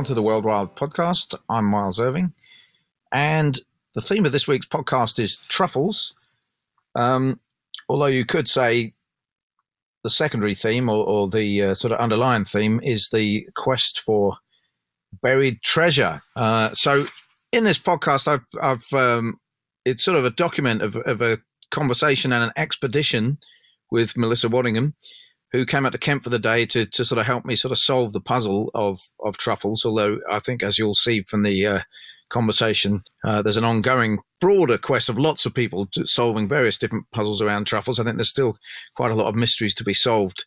welcome to the World Wild Podcast. I'm Miles Irving, and the theme of this week's podcast is truffles. Um, although you could say the secondary theme or, or the uh, sort of underlying theme is the quest for buried treasure. Uh, so, in this podcast, I've, I've um, it's sort of a document of, of a conversation and an expedition with Melissa Waddingham who came out to Kent for the day to, to sort of help me sort of solve the puzzle of of truffles. Although I think, as you'll see from the uh, conversation, uh, there's an ongoing broader quest of lots of people solving various different puzzles around truffles. I think there's still quite a lot of mysteries to be solved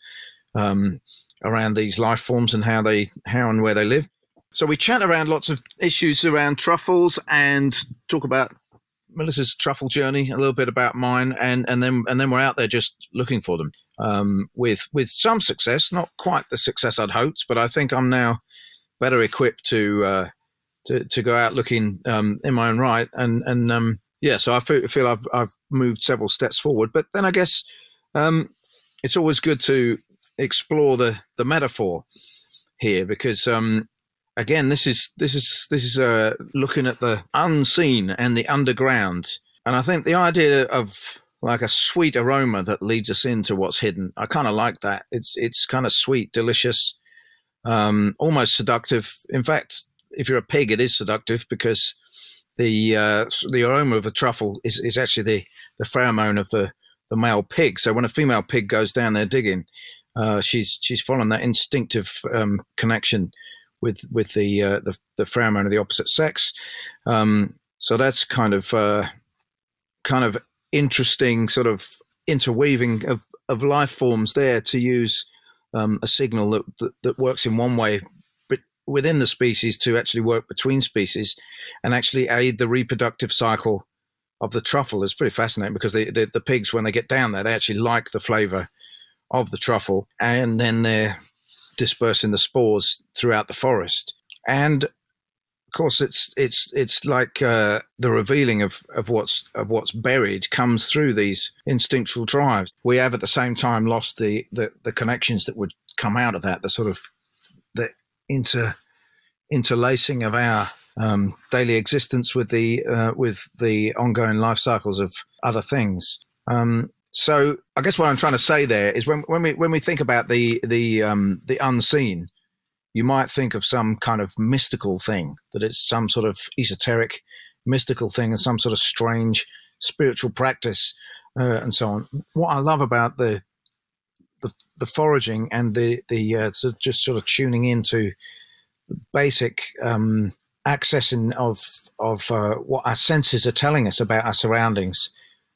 um, around these life forms and how they how and where they live. So we chat around lots of issues around truffles and talk about Melissa's truffle journey, a little bit about mine, and and then and then we're out there just looking for them um, with with some success, not quite the success I'd hoped, but I think I'm now better equipped to uh, to, to go out looking um, in my own right, and and um, yeah, so I feel, feel I've I've moved several steps forward, but then I guess um, it's always good to explore the the metaphor here because um, again, this is this is this is uh, looking at the unseen and the underground, and I think the idea of like a sweet aroma that leads us into what's hidden. I kind of like that. It's it's kind of sweet, delicious, um, almost seductive. In fact, if you're a pig, it is seductive because the uh, the aroma of a truffle is, is actually the the pheromone of the the male pig. So when a female pig goes down there digging, uh, she's she's following that instinctive um, connection with with the, uh, the, the pheromone of the opposite sex. Um, so that's kind of uh, kind of interesting sort of interweaving of, of life forms there to use um, a signal that, that, that works in one way but within the species to actually work between species and actually aid the reproductive cycle of the truffle. Is pretty fascinating because the, the, the pigs when they get down there they actually like the flavor of the truffle and then they're dispersing the spores throughout the forest. And course, it's it's it's like uh, the revealing of, of what's of what's buried comes through these instinctual drives. We have at the same time lost the, the, the connections that would come out of that, the sort of the inter interlacing of our um, daily existence with the uh, with the ongoing life cycles of other things. Um, so I guess what I'm trying to say there is when when we when we think about the the um, the unseen, you might think of some kind of mystical thing, that it's some sort of esoteric, mystical thing, and some sort of strange spiritual practice, uh, and so on. What I love about the the, the foraging and the the uh, just sort of tuning into basic um, accessing of of uh, what our senses are telling us about our surroundings,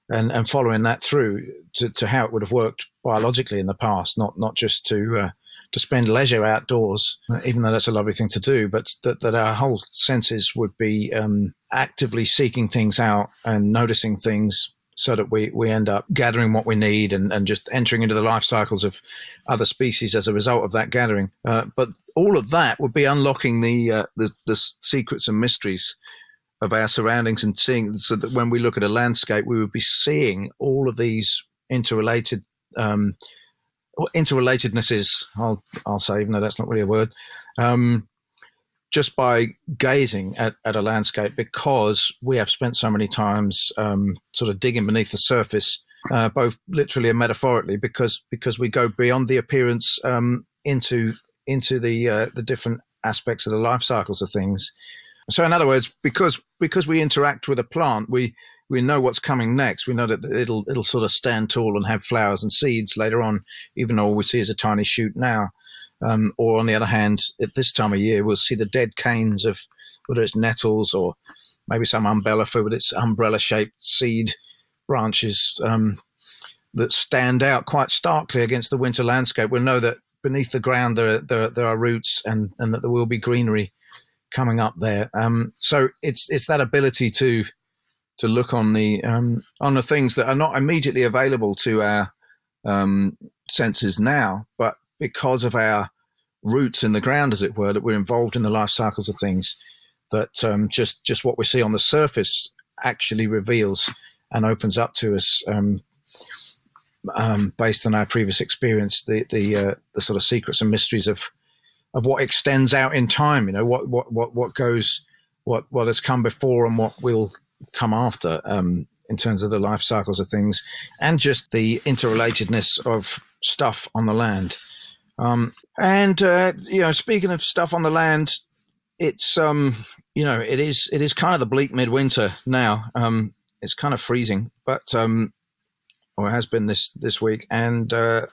and and following that through to, to how it would have worked biologically in the past, not not just to uh, to spend leisure outdoors, even though that's a lovely thing to do, but that, that our whole senses would be um, actively seeking things out and noticing things so that we, we end up gathering what we need and, and just entering into the life cycles of other species as a result of that gathering. Uh, but all of that would be unlocking the, uh, the, the secrets and mysteries of our surroundings and seeing so that when we look at a landscape, we would be seeing all of these interrelated um, interrelatedness is I'll I'll say even though that's not really a word um, just by gazing at, at a landscape because we have spent so many times um, sort of digging beneath the surface uh, both literally and metaphorically because because we go beyond the appearance um, into into the uh, the different aspects of the life cycles of things. So in other words because because we interact with a plant we we know what's coming next. We know that it'll it'll sort of stand tall and have flowers and seeds later on, even though all we see is a tiny shoot now. Um, or on the other hand, at this time of year, we'll see the dead canes of whether it's nettles or maybe some umbellifera with its umbrella-shaped seed branches um, that stand out quite starkly against the winter landscape. We'll know that beneath the ground there there, there are roots and and that there will be greenery coming up there. Um, so it's it's that ability to to look on the um, on the things that are not immediately available to our um, senses now, but because of our roots in the ground, as it were, that we're involved in the life cycles of things. That um, just just what we see on the surface actually reveals and opens up to us um, um, based on our previous experience, the the, uh, the sort of secrets and mysteries of of what extends out in time. You know what what what what goes what what has come before and what will come after um, in terms of the life cycles of things and just the interrelatedness of stuff on the land. Um, and uh, you know, speaking of stuff on the land, it's um, you know, it is it is kind of the bleak midwinter now. Um, it's kind of freezing, but um, or it has been this this week, and uh,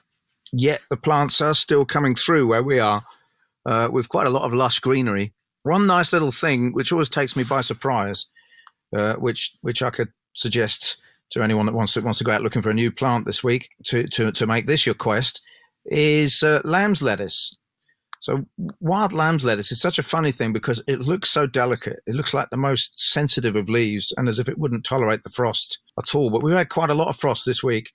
yet the plants are still coming through where we are uh, with quite a lot of lush greenery. One nice little thing, which always takes me by surprise, uh, which which I could suggest to anyone that wants to wants to go out looking for a new plant this week to to to make this your quest, is uh, lamb's lettuce. So wild lamb's lettuce is such a funny thing because it looks so delicate. It looks like the most sensitive of leaves, and as if it wouldn't tolerate the frost at all. But we've had quite a lot of frost this week,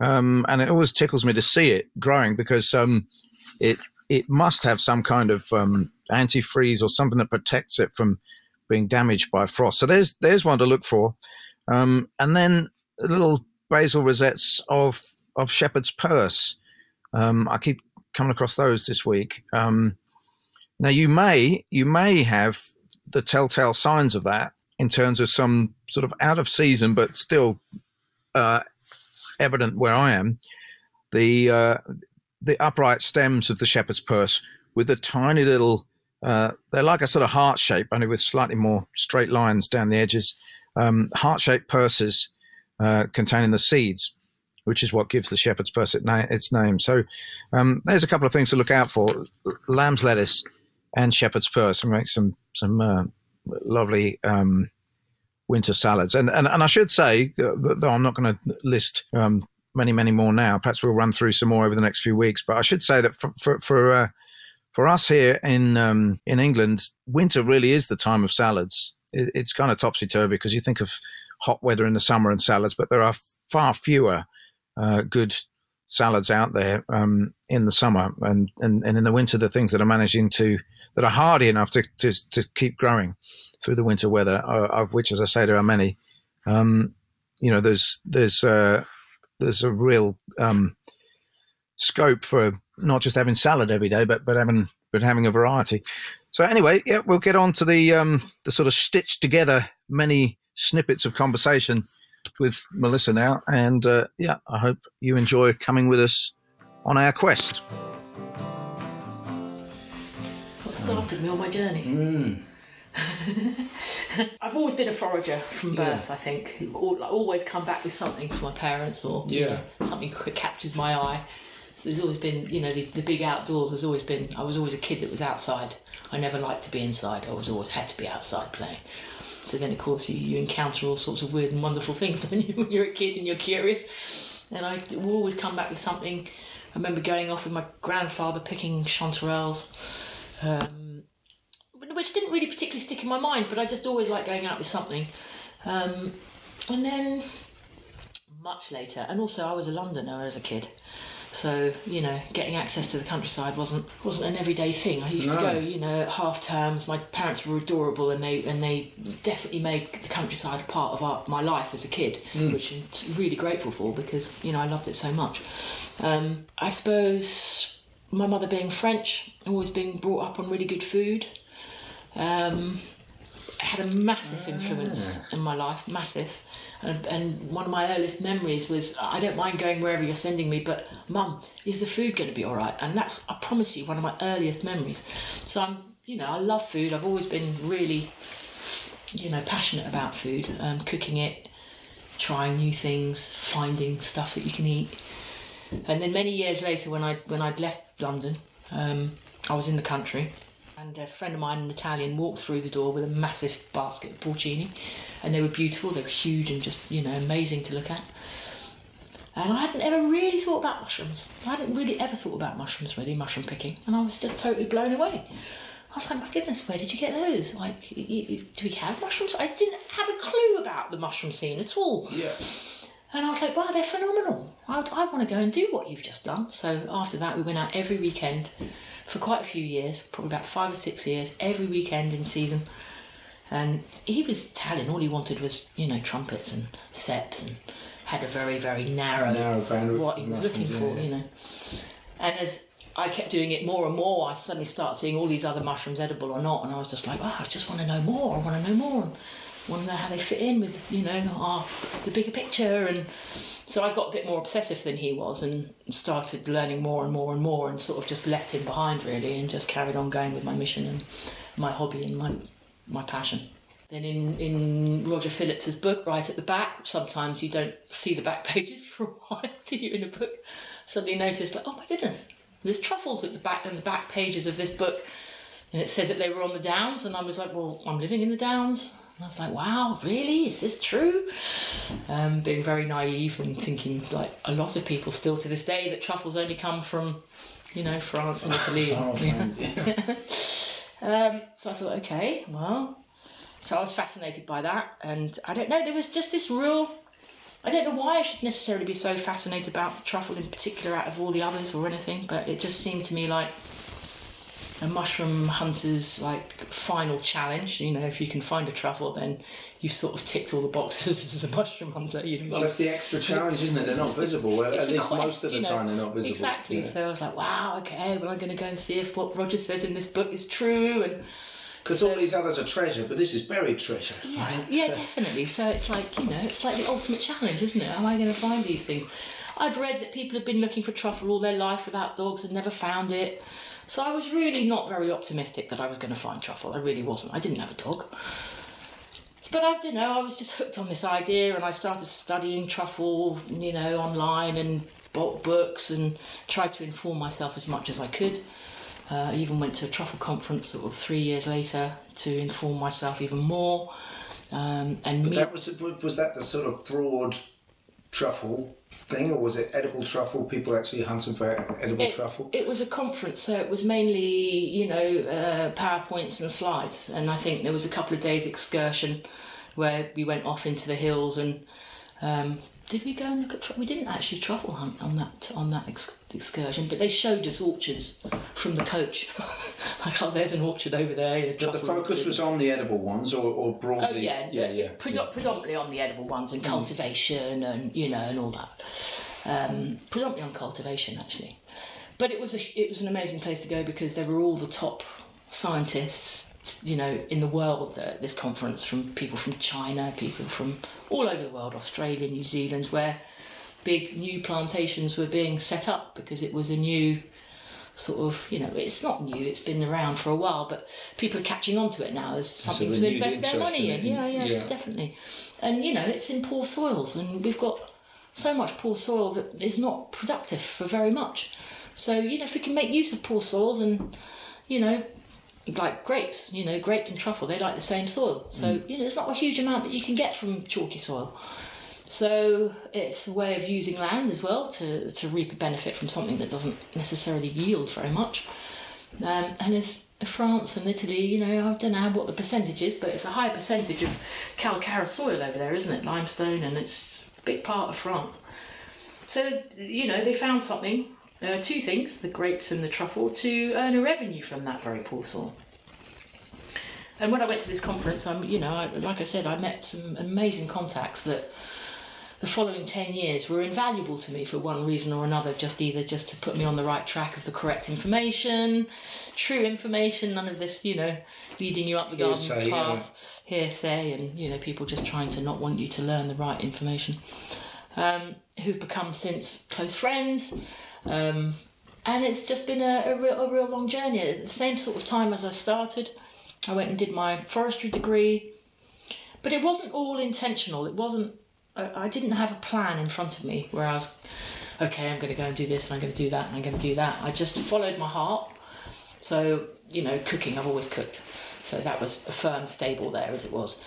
um, and it always tickles me to see it growing because um, it it must have some kind of um, antifreeze or something that protects it from being damaged by frost. So there's there's one to look for, um, and then little basal rosettes of of shepherd's purse. Um, I keep coming across those this week. Um, now you may you may have the telltale signs of that in terms of some sort of out of season but still uh, evident where I am. The uh, the upright stems of the shepherd's purse with the tiny little uh, they're like a sort of heart shape, only with slightly more straight lines down the edges. Um, heart shaped purses uh, containing the seeds, which is what gives the shepherd's purse its name. So um, there's a couple of things to look out for: lamb's lettuce and shepherd's purse, and make some some uh, lovely um, winter salads. And, and and I should say, uh, though I'm not going to list um, many many more now. Perhaps we'll run through some more over the next few weeks. But I should say that for for, for uh, for us here in um, in England, winter really is the time of salads. It, it's kind of topsy turvy because you think of hot weather in the summer and salads, but there are far fewer uh, good salads out there um, in the summer, and, and and in the winter, the things that are managing to that are hardy enough to to, to keep growing through the winter weather, uh, of which, as I say, there are many. Um, you know, there's there's uh, there's a real um, scope for not just having salad every day, but but having but having a variety. So anyway, yeah, we'll get on to the um, the sort of stitched together many snippets of conversation with Melissa now, and uh, yeah, I hope you enjoy coming with us on our quest. What started me on my journey? Mm. I've always been a forager from birth. Yeah. I think Al- always come back with something for my parents, or you Yeah. know, something that captures my eye. So there's always been, you know, the, the big outdoors has always been. I was always a kid that was outside. I never liked to be inside. I was always had to be outside playing. So then, of course, you, you encounter all sorts of weird and wonderful things when, you, when you're a kid and you're curious. And I will always come back with something. I remember going off with my grandfather picking chanterelles. Um, which didn't really particularly stick in my mind, but I just always liked going out with something. Um, and then much later, and also I was a Londoner as a kid, so you know, getting access to the countryside wasn't wasn't an everyday thing. I used to go, you know, at half terms. My parents were adorable, and they and they definitely made the countryside a part of our, my life as a kid, which I'm really grateful for because you know I loved it so much. Um, I suppose my mother being French, always being brought up on really good food um, had a massive influence in my life, massive. And, and one of my earliest memories was I don't mind going wherever you're sending me, but mum, is the food going to be all right? And that's, I promise you, one of my earliest memories. So I'm, you know, I love food. I've always been really, you know, passionate about food, um, cooking it, trying new things, finding stuff that you can eat. And then many years later, when I when I'd left London, um, I was in the country, and a friend of mine, an Italian, walked through the door with a massive basket of porcini, and they were beautiful. They were huge and just you know amazing to look at. And I hadn't ever really thought about mushrooms. I hadn't really ever thought about mushrooms, really, mushroom picking, and I was just totally blown away. I was like, my goodness, where did you get those? Like, do we have mushrooms? I didn't have a clue about the mushroom scene at all. Yeah. And I was like, wow, they're phenomenal. I, I want to go and do what you've just done. So after that, we went out every weekend for quite a few years, probably about five or six years, every weekend in season. And he was Italian. All he wanted was, you know, trumpets and ceps and had a very, very narrow, Narrow band what he was looking for, yeah, yeah. you know. And as I kept doing it more and more. I suddenly started seeing all these other mushrooms, edible or not, and I was just like, oh, I just want to know more. I want to know more. And want to know how they fit in with, you know, our, the bigger picture. And so I got a bit more obsessive than he was and started learning more and more and more and sort of just left him behind really and just carried on going with my mission and my hobby and my, my passion. Then in, in Roger Phillips's book, right at the back, sometimes you don't see the back pages for a while, do you, in a book? Suddenly notice, like, oh my goodness, there's truffles at the back and the back pages of this book. And it said that they were on the Downs, and I was like, well, I'm living in the Downs. And I was like, wow, really? Is this true? Um, being very naive and thinking, like a lot of people still to this day, that truffles only come from, you know, France and Italy. Oh, yeah. um, so I thought, okay, well. So I was fascinated by that. And I don't know, there was just this real. I don't know why I should necessarily be so fascinated about truffle in particular out of all the others or anything, but it just seemed to me like a mushroom hunter's like final challenge. You know, if you can find a truffle, then you've sort of ticked all the boxes as a mushroom hunter. You know, Well, that's the extra challenge, isn't it? They're not just a- visible. At least quest, most of the you know. time, they're not visible. Exactly. Yeah. So I was like, wow, okay, well, I'm going to go and see if what Roger says in this book is true. And Because all these others are treasure, but this is buried treasure. yeah, right? yeah, So- definitely. So it's like you know, it's like the ultimate challenge, isn't it? How am I going to find these things? I'd read that people have been looking for truffle all their life without dogs and never found it. So I was really not very optimistic that I was going to find truffle. I really wasn't. I didn't have a dog. But I don't know, I was just hooked on this idea and I started studying truffle, you know, online and bought books and tried to inform myself as much as I could. Uh, I even went to a truffle conference sort of three years later to inform myself even more. Um, and But meet that was was that the sort of broad truffle thing, or was it edible truffle? People actually hunting for edible it, truffle. it was a conference, so it was mainly, you know, uh, PowerPoints and slides. And I think there was a couple of days excursion where we went off into the hills and um, did we go and look at? We didn't actually truffle hunt on that on that ex- excursion, but they showed us orchards from the coach. like, oh, there's an orchard over there. But the focus orchard. was on the edible ones, or, or Oh broadly. yeah, yeah, yeah. Predo- predominantly on the edible ones and cultivation and you know and all that. Um, predominantly on cultivation actually, but it was a, it was an amazing place to go because there were all the top scientists you know in the world at this conference from people from China, people from all over the world, Australia, New Zealand, where big new plantations were being set up because it was a new sort of you know it's not new it's been around for a while but people are catching on to it now. There's something to invest their money in. in yeah, yeah Yeah. definitely. And you know it's in poor soils and we've got so much poor soil that is not productive for very much. So you know if we can make use of poor soils and you know like grapes you know grape and truffle they like the same soil so you know there's not a huge amount that you can get from chalky soil so it's a way of using land as well to, to reap a benefit from something that doesn't necessarily yield very much. Um, and as France and Italy, you know, I don't know what the percentage is, but it's a high percentage of calcareous soil over there, isn't it? Limestone, and it's a big part of France. So, you know, they found something, uh, two things, the grapes and the truffle, to earn a revenue from that very poor soil. And when I went to this conference, I'm, you know, I, like I said, I met some amazing contacts that the following 10 years were invaluable to me for one reason or another just either just to put me on the right track of the correct information true information none of this you know leading you up the garden Hearsay, yeah. path hearsay and you know people just trying to not want you to learn the right information um, who've become since close friends um, and it's just been a, a, real, a real long journey at the same sort of time as i started i went and did my forestry degree but it wasn't all intentional it wasn't I, I didn't have a plan in front of me where I was, okay, I'm going to go and do this and I'm going to do that and I'm going to do that. I just followed my heart. So, you know, cooking, I've always cooked. So that was a firm stable there as it was.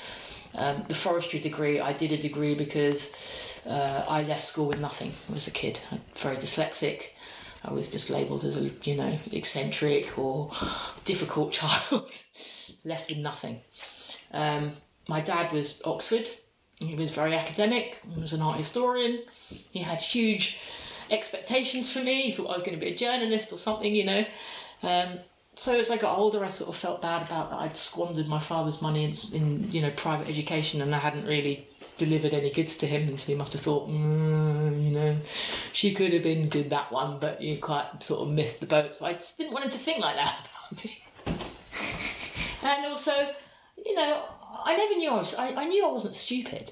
Um, the forestry degree, I did a degree because uh, I left school with nothing as a kid. I'm very dyslexic. I was just labelled as a, you know, eccentric or difficult child, left with nothing. Um, my dad was Oxford. He was very academic. He was an art historian. He had huge expectations for me. He thought I was going to be a journalist or something, you know. Um, so as I got older, I sort of felt bad about that. I'd squandered my father's money in, in you know private education, and I hadn't really delivered any goods to him, so he must have thought, mm, you know, she could have been good that one, but you quite sort of missed the boat. So I just didn't want him to think like that about me. and also, you know, I never knew I was. I, I knew I wasn't stupid.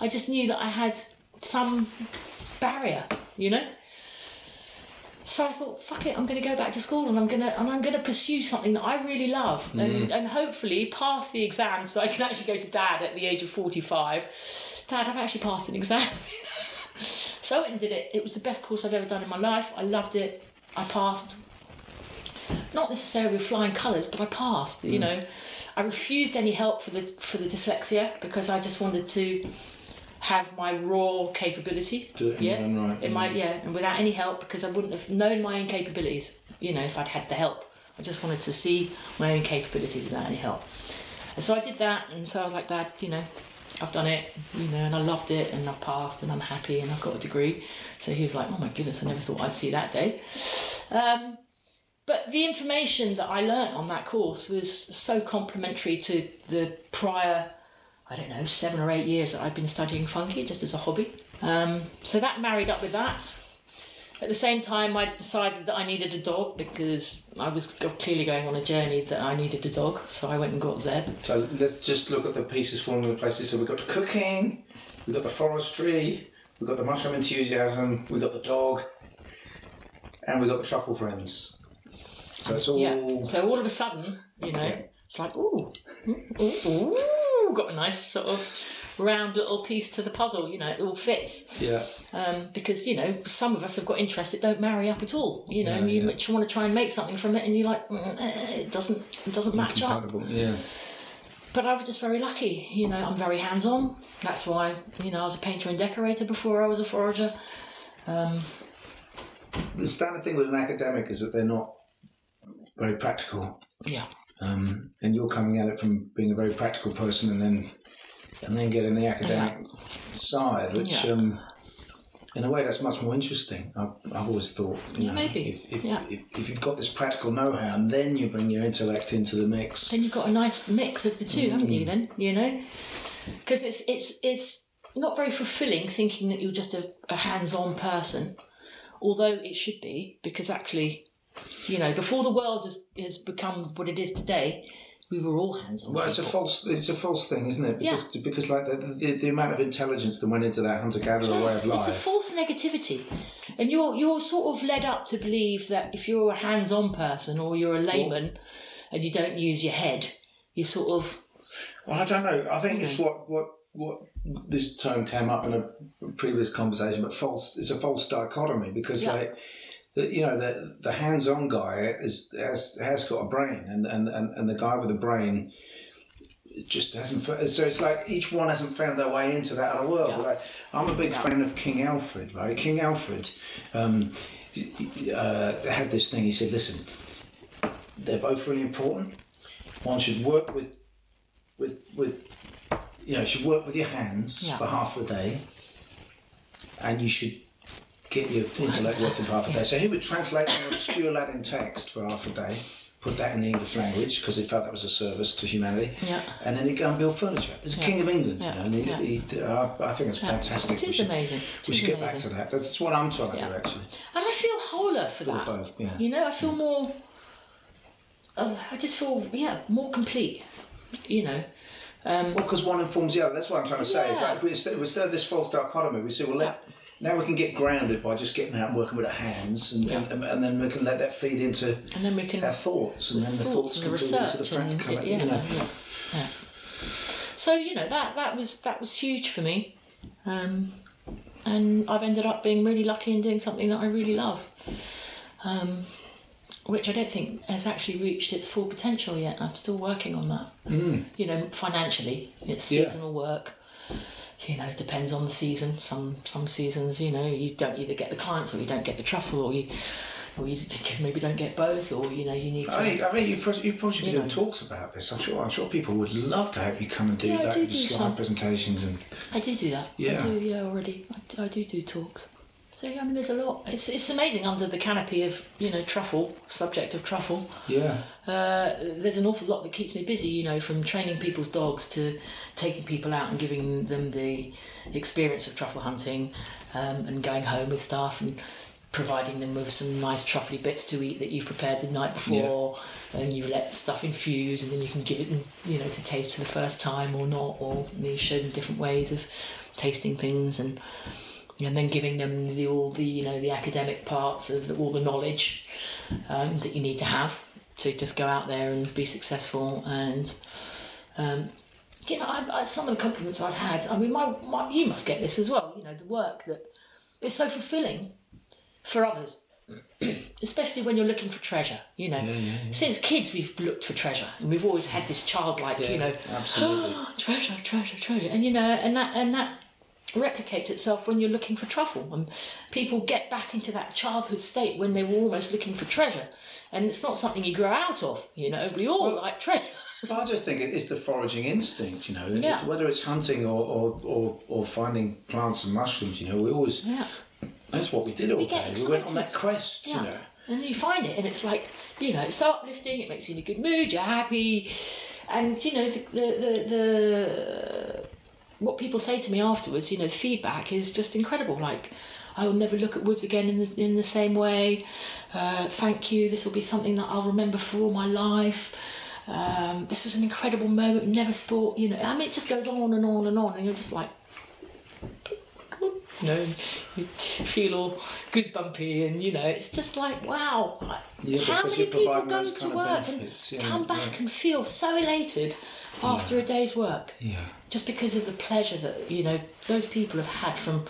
I just knew that I had some barrier, you know. So I thought, fuck it, I'm going to go back to school and I'm going to and I'm going to pursue something that I really love and mm-hmm. and hopefully pass the exam so I can actually go to dad at the age of 45. Dad, I've actually passed an exam. so I went and did it. It was the best course I've ever done in my life. I loved it. I passed. Not necessarily with flying colours, but I passed. You mm. know, I refused any help for the for the dyslexia because I just wanted to have my raw capability. Do it in yeah, right, It yeah. might, yeah, and without any help because I wouldn't have known my own capabilities. You know, if I'd had the help, I just wanted to see my own capabilities without any help. And so I did that, and so I was like, Dad, you know, I've done it, you know, and I loved it, and I've passed, and I'm happy, and I've got a degree. So he was like, Oh my goodness, I never thought I'd see that day. Um, but the information that I learnt on that course was so complementary to the prior, I don't know, seven or eight years that I've been studying fungi just as a hobby. Um, so that married up with that. At the same time, I decided that I needed a dog because I was clearly going on a journey that I needed a dog. So I went and got Zeb. So let's just look at the pieces falling into places. So we've got the cooking, we've got the forestry, we've got the mushroom enthusiasm, we've got the dog, and we've got the truffle friends. So it's all. Yeah. So all of a sudden, you know, Yeah. it's like, ooh, ooh, ooh, got a nice sort of round little piece to the puzzle. You know, it all fits. Yeah. Um, because you know, some of us have got interests that don't marry up at all. You know, Yeah, and you yeah. want to try and make something from it, and you're like, mm, eh, it doesn't, it doesn't match up. Yeah. But I was just very lucky. You know, I'm very hands on. That's why you know I was a painter and decorator before I was a forager. Um, The standard thing with an academic is that they're not very practical. yeah. Um, and you're coming at it from being a very practical person and then and then getting the academic side, which Yeah. um, in a way that's much more interesting. I've, I've always thought, you Yeah, know, maybe. if if, Yeah. if if you've got this practical know-how and then you bring your intellect into the mix, then you've got a nice mix of the 2 haven't Mm. you? Then you know, because it's it's it's not very fulfilling thinking that you're just a, a hands-on person, although it should be because actually, you know, before the world has has become what it is today, we were all hands-on. well, it's a false it's a false thing, isn't it? Yeah. Because because like the, the, the amount of intelligence that went into that hunter-gatherer way Yes, of it's a false negativity, and you're you're sort of led up to believe that if you're a hands-on person or you're a layman, and you don't use your head, you sort of Well, I don't know. I think it's hmm. what what what this term came up in a previous conversation, but false. It's a false dichotomy because Yeah. like. The, you know the the hands-on guy is has has got a brain and and, and, and the guy with the brain just hasn't so it's like each one hasn't found their way into that other world Yeah. like I'm a big Yeah. fan of King Alfred right King Alfred um, uh, had this thing he said listen they're both really important one should work with with with you know, you should work with your hands Yeah. for half the day, and you should get your intellect working for half a day. So he would translate an obscure Latin text for half a day, put that in the English language because he felt that was a service to humanity, Yeah. and then he'd go and build furniture. He's the king of England, Yeah. you know. And he, Yeah. he, uh, I think it's fantastic. It We should- amazing. It We is should get back to that. That's what I'm trying to do, actually. And I feel wholer for Or that. both, yeah. You know, I feel more. Uh, I just feel yeah more complete. You know, Well, because one informs the other. That's what I'm trying to say. Yeah. like, if we instead, instead of this false dichotomy, we say, well, let, now we can get grounded by just getting out and working with our hands, and, Yeah. and, and then we can let that feed into and then we can our thoughts, and the then the thoughts and the can feed into the and practical. it- yeah, you know. yeah, yeah. So you know that that was that was huge for me, um, and I've ended up being really lucky in doing something that I really love, um, which I don't think has actually reached its full potential yet. I'm still working on that. Mm. You know, financially, it's seasonal work. You know, it depends on the season. Some some seasons, you know, you don't either get the clients or you don't get the truffle, or you or you maybe don't get both, or you know, you need to. I mean, I mean, you probably, you probably should be You doing know. talks about this. I'm sure. I'm sure people would love to have you come and do Yeah, that, do do slide some. presentations, and I do do that. Yeah. I do, yeah, already. I, I do do talks. So yeah, I mean, there's a lot. It's it's amazing under the canopy of you know truffle, subject of truffle. Yeah. Uh, there's an awful lot that keeps me busy. You know, from training people's dogs to taking people out and giving them the experience of truffle hunting, um, and going home with stuff and providing them with some nice truffly bits to eat that you've prepared the night before, and you let stuff infuse, and then you can give it, you know, to taste for the first time or not, or you show them different ways of tasting things and and then giving them the, all the you know the academic parts of the, all the knowledge um, that you need to have to just go out there and be successful and um, you know I, I, some of the compliments I've had I mean my, my you must get this as well you know the work that is so fulfilling for others especially when you're looking for treasure you know Yeah, yeah, yeah. since kids we've looked for treasure and we've always had this childlike you know absolutely. treasure, treasure, treasure, and you know, and that and that replicates itself when you're looking for truffle, and people get back into that childhood state when they were almost looking for treasure, and it's not something you grow out of. You know, we all like treasure. But I just think it is the foraging instinct, you know. Yeah. Whether it's hunting or, or, or, or finding plants and mushrooms, you know, we always Yeah, that's what we did all We day. We went on that quest, yeah. you know. And you find it, and it's like you know, it's so uplifting. It makes you in a good mood. You're happy, and you know the the the. the what people say to me afterwards, you know, the feedback is just incredible. Like, I will never look at woods again in the in the same way. Uh, thank you. This will be something that I'll remember for all my life. Um, this was an incredible moment. Never thought, you know. I mean, it just goes on and on and on, and you're just like, you know, you feel all goosebumpy, and you know, it's just like, wow. Yeah, How many people go to work benefits, and yeah, come back yeah. and feel so elated after a day's work? Yeah. just because of the pleasure that you know those people have had from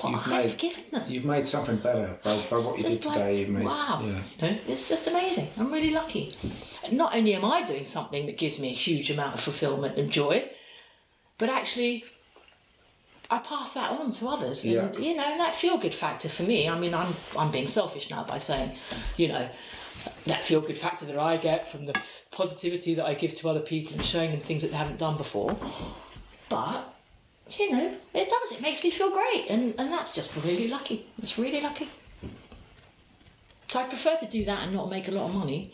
what You've I've made- given them. You've made something better by, by what you did like today. You've made, wow, Yeah. you know, it's just amazing. I'm really lucky. And Not only am I doing something that gives me a huge amount of fulfillment and joy, but actually. I pass that on to others, and Yeah. you know that feel good factor for me. I mean, I'm I'm being selfish now by saying, you know, that feel good factor that I get from the positivity that I give to other people and showing them things that they haven't done before. But, you know, it does. It makes me feel great. And, and that's just really lucky. It's really lucky. So I prefer to do that and not make a lot of money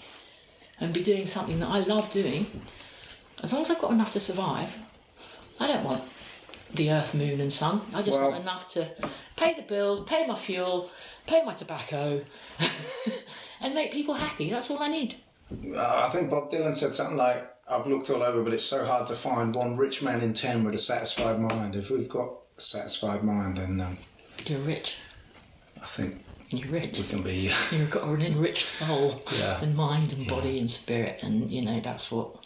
and be doing something that I love doing. As long as I've got enough to survive, I don't want the earth, moon, and sun. I just want enough to pay the bills, pay my fuel, pay my tobacco, and make people happy. That's all I need. Uh, I think Bob Dylan said something like, I've looked all over, but it's so hard to find one rich man in ten with a satisfied mind. If we've got a satisfied mind, then um, You're rich. I think You're rich. we can be. You've got an enriched soul Yeah. and mind and body and spirit, and you know that's what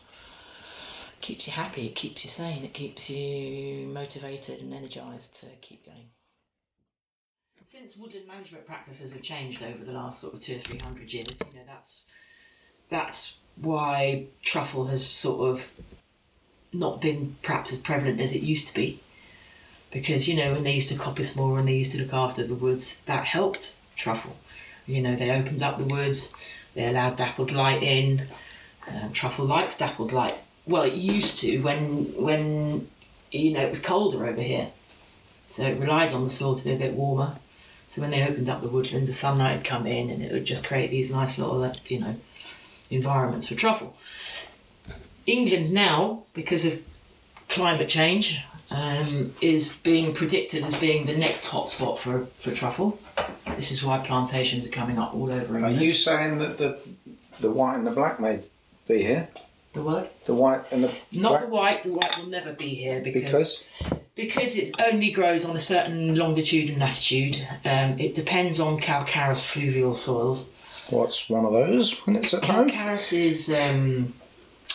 keeps you happy. It keeps you sane. It keeps you motivated and energized to keep going. Since woodland management practices have changed over the last sort of two or three hundred years, you know that's that's why truffle has sort of not been perhaps as prevalent as it used to be. Because you know when they used to coppice more and they used to look after the woods, that helped truffle. You know they opened up the woods, they allowed dappled light in. Um, truffle likes dappled light. Well, it used to when when you know it was colder over here, so it relied on the soil to be a bit warmer. So when they opened up the woodland, the sunlight would come in, and it would just create these nice little, uh, you know, environments for truffle. England now, because of climate change, um, is being predicted as being the next hotspot for, for truffle. This is why plantations are coming up all over England. Are you saying that the the white and the black may be here? The word? The white and the Not black the white. The white will never be here because because because it only grows on a certain longitude and latitude. Um, it depends on calcareous fluvial soils. what's one of those when it's at home? Calcareous is um,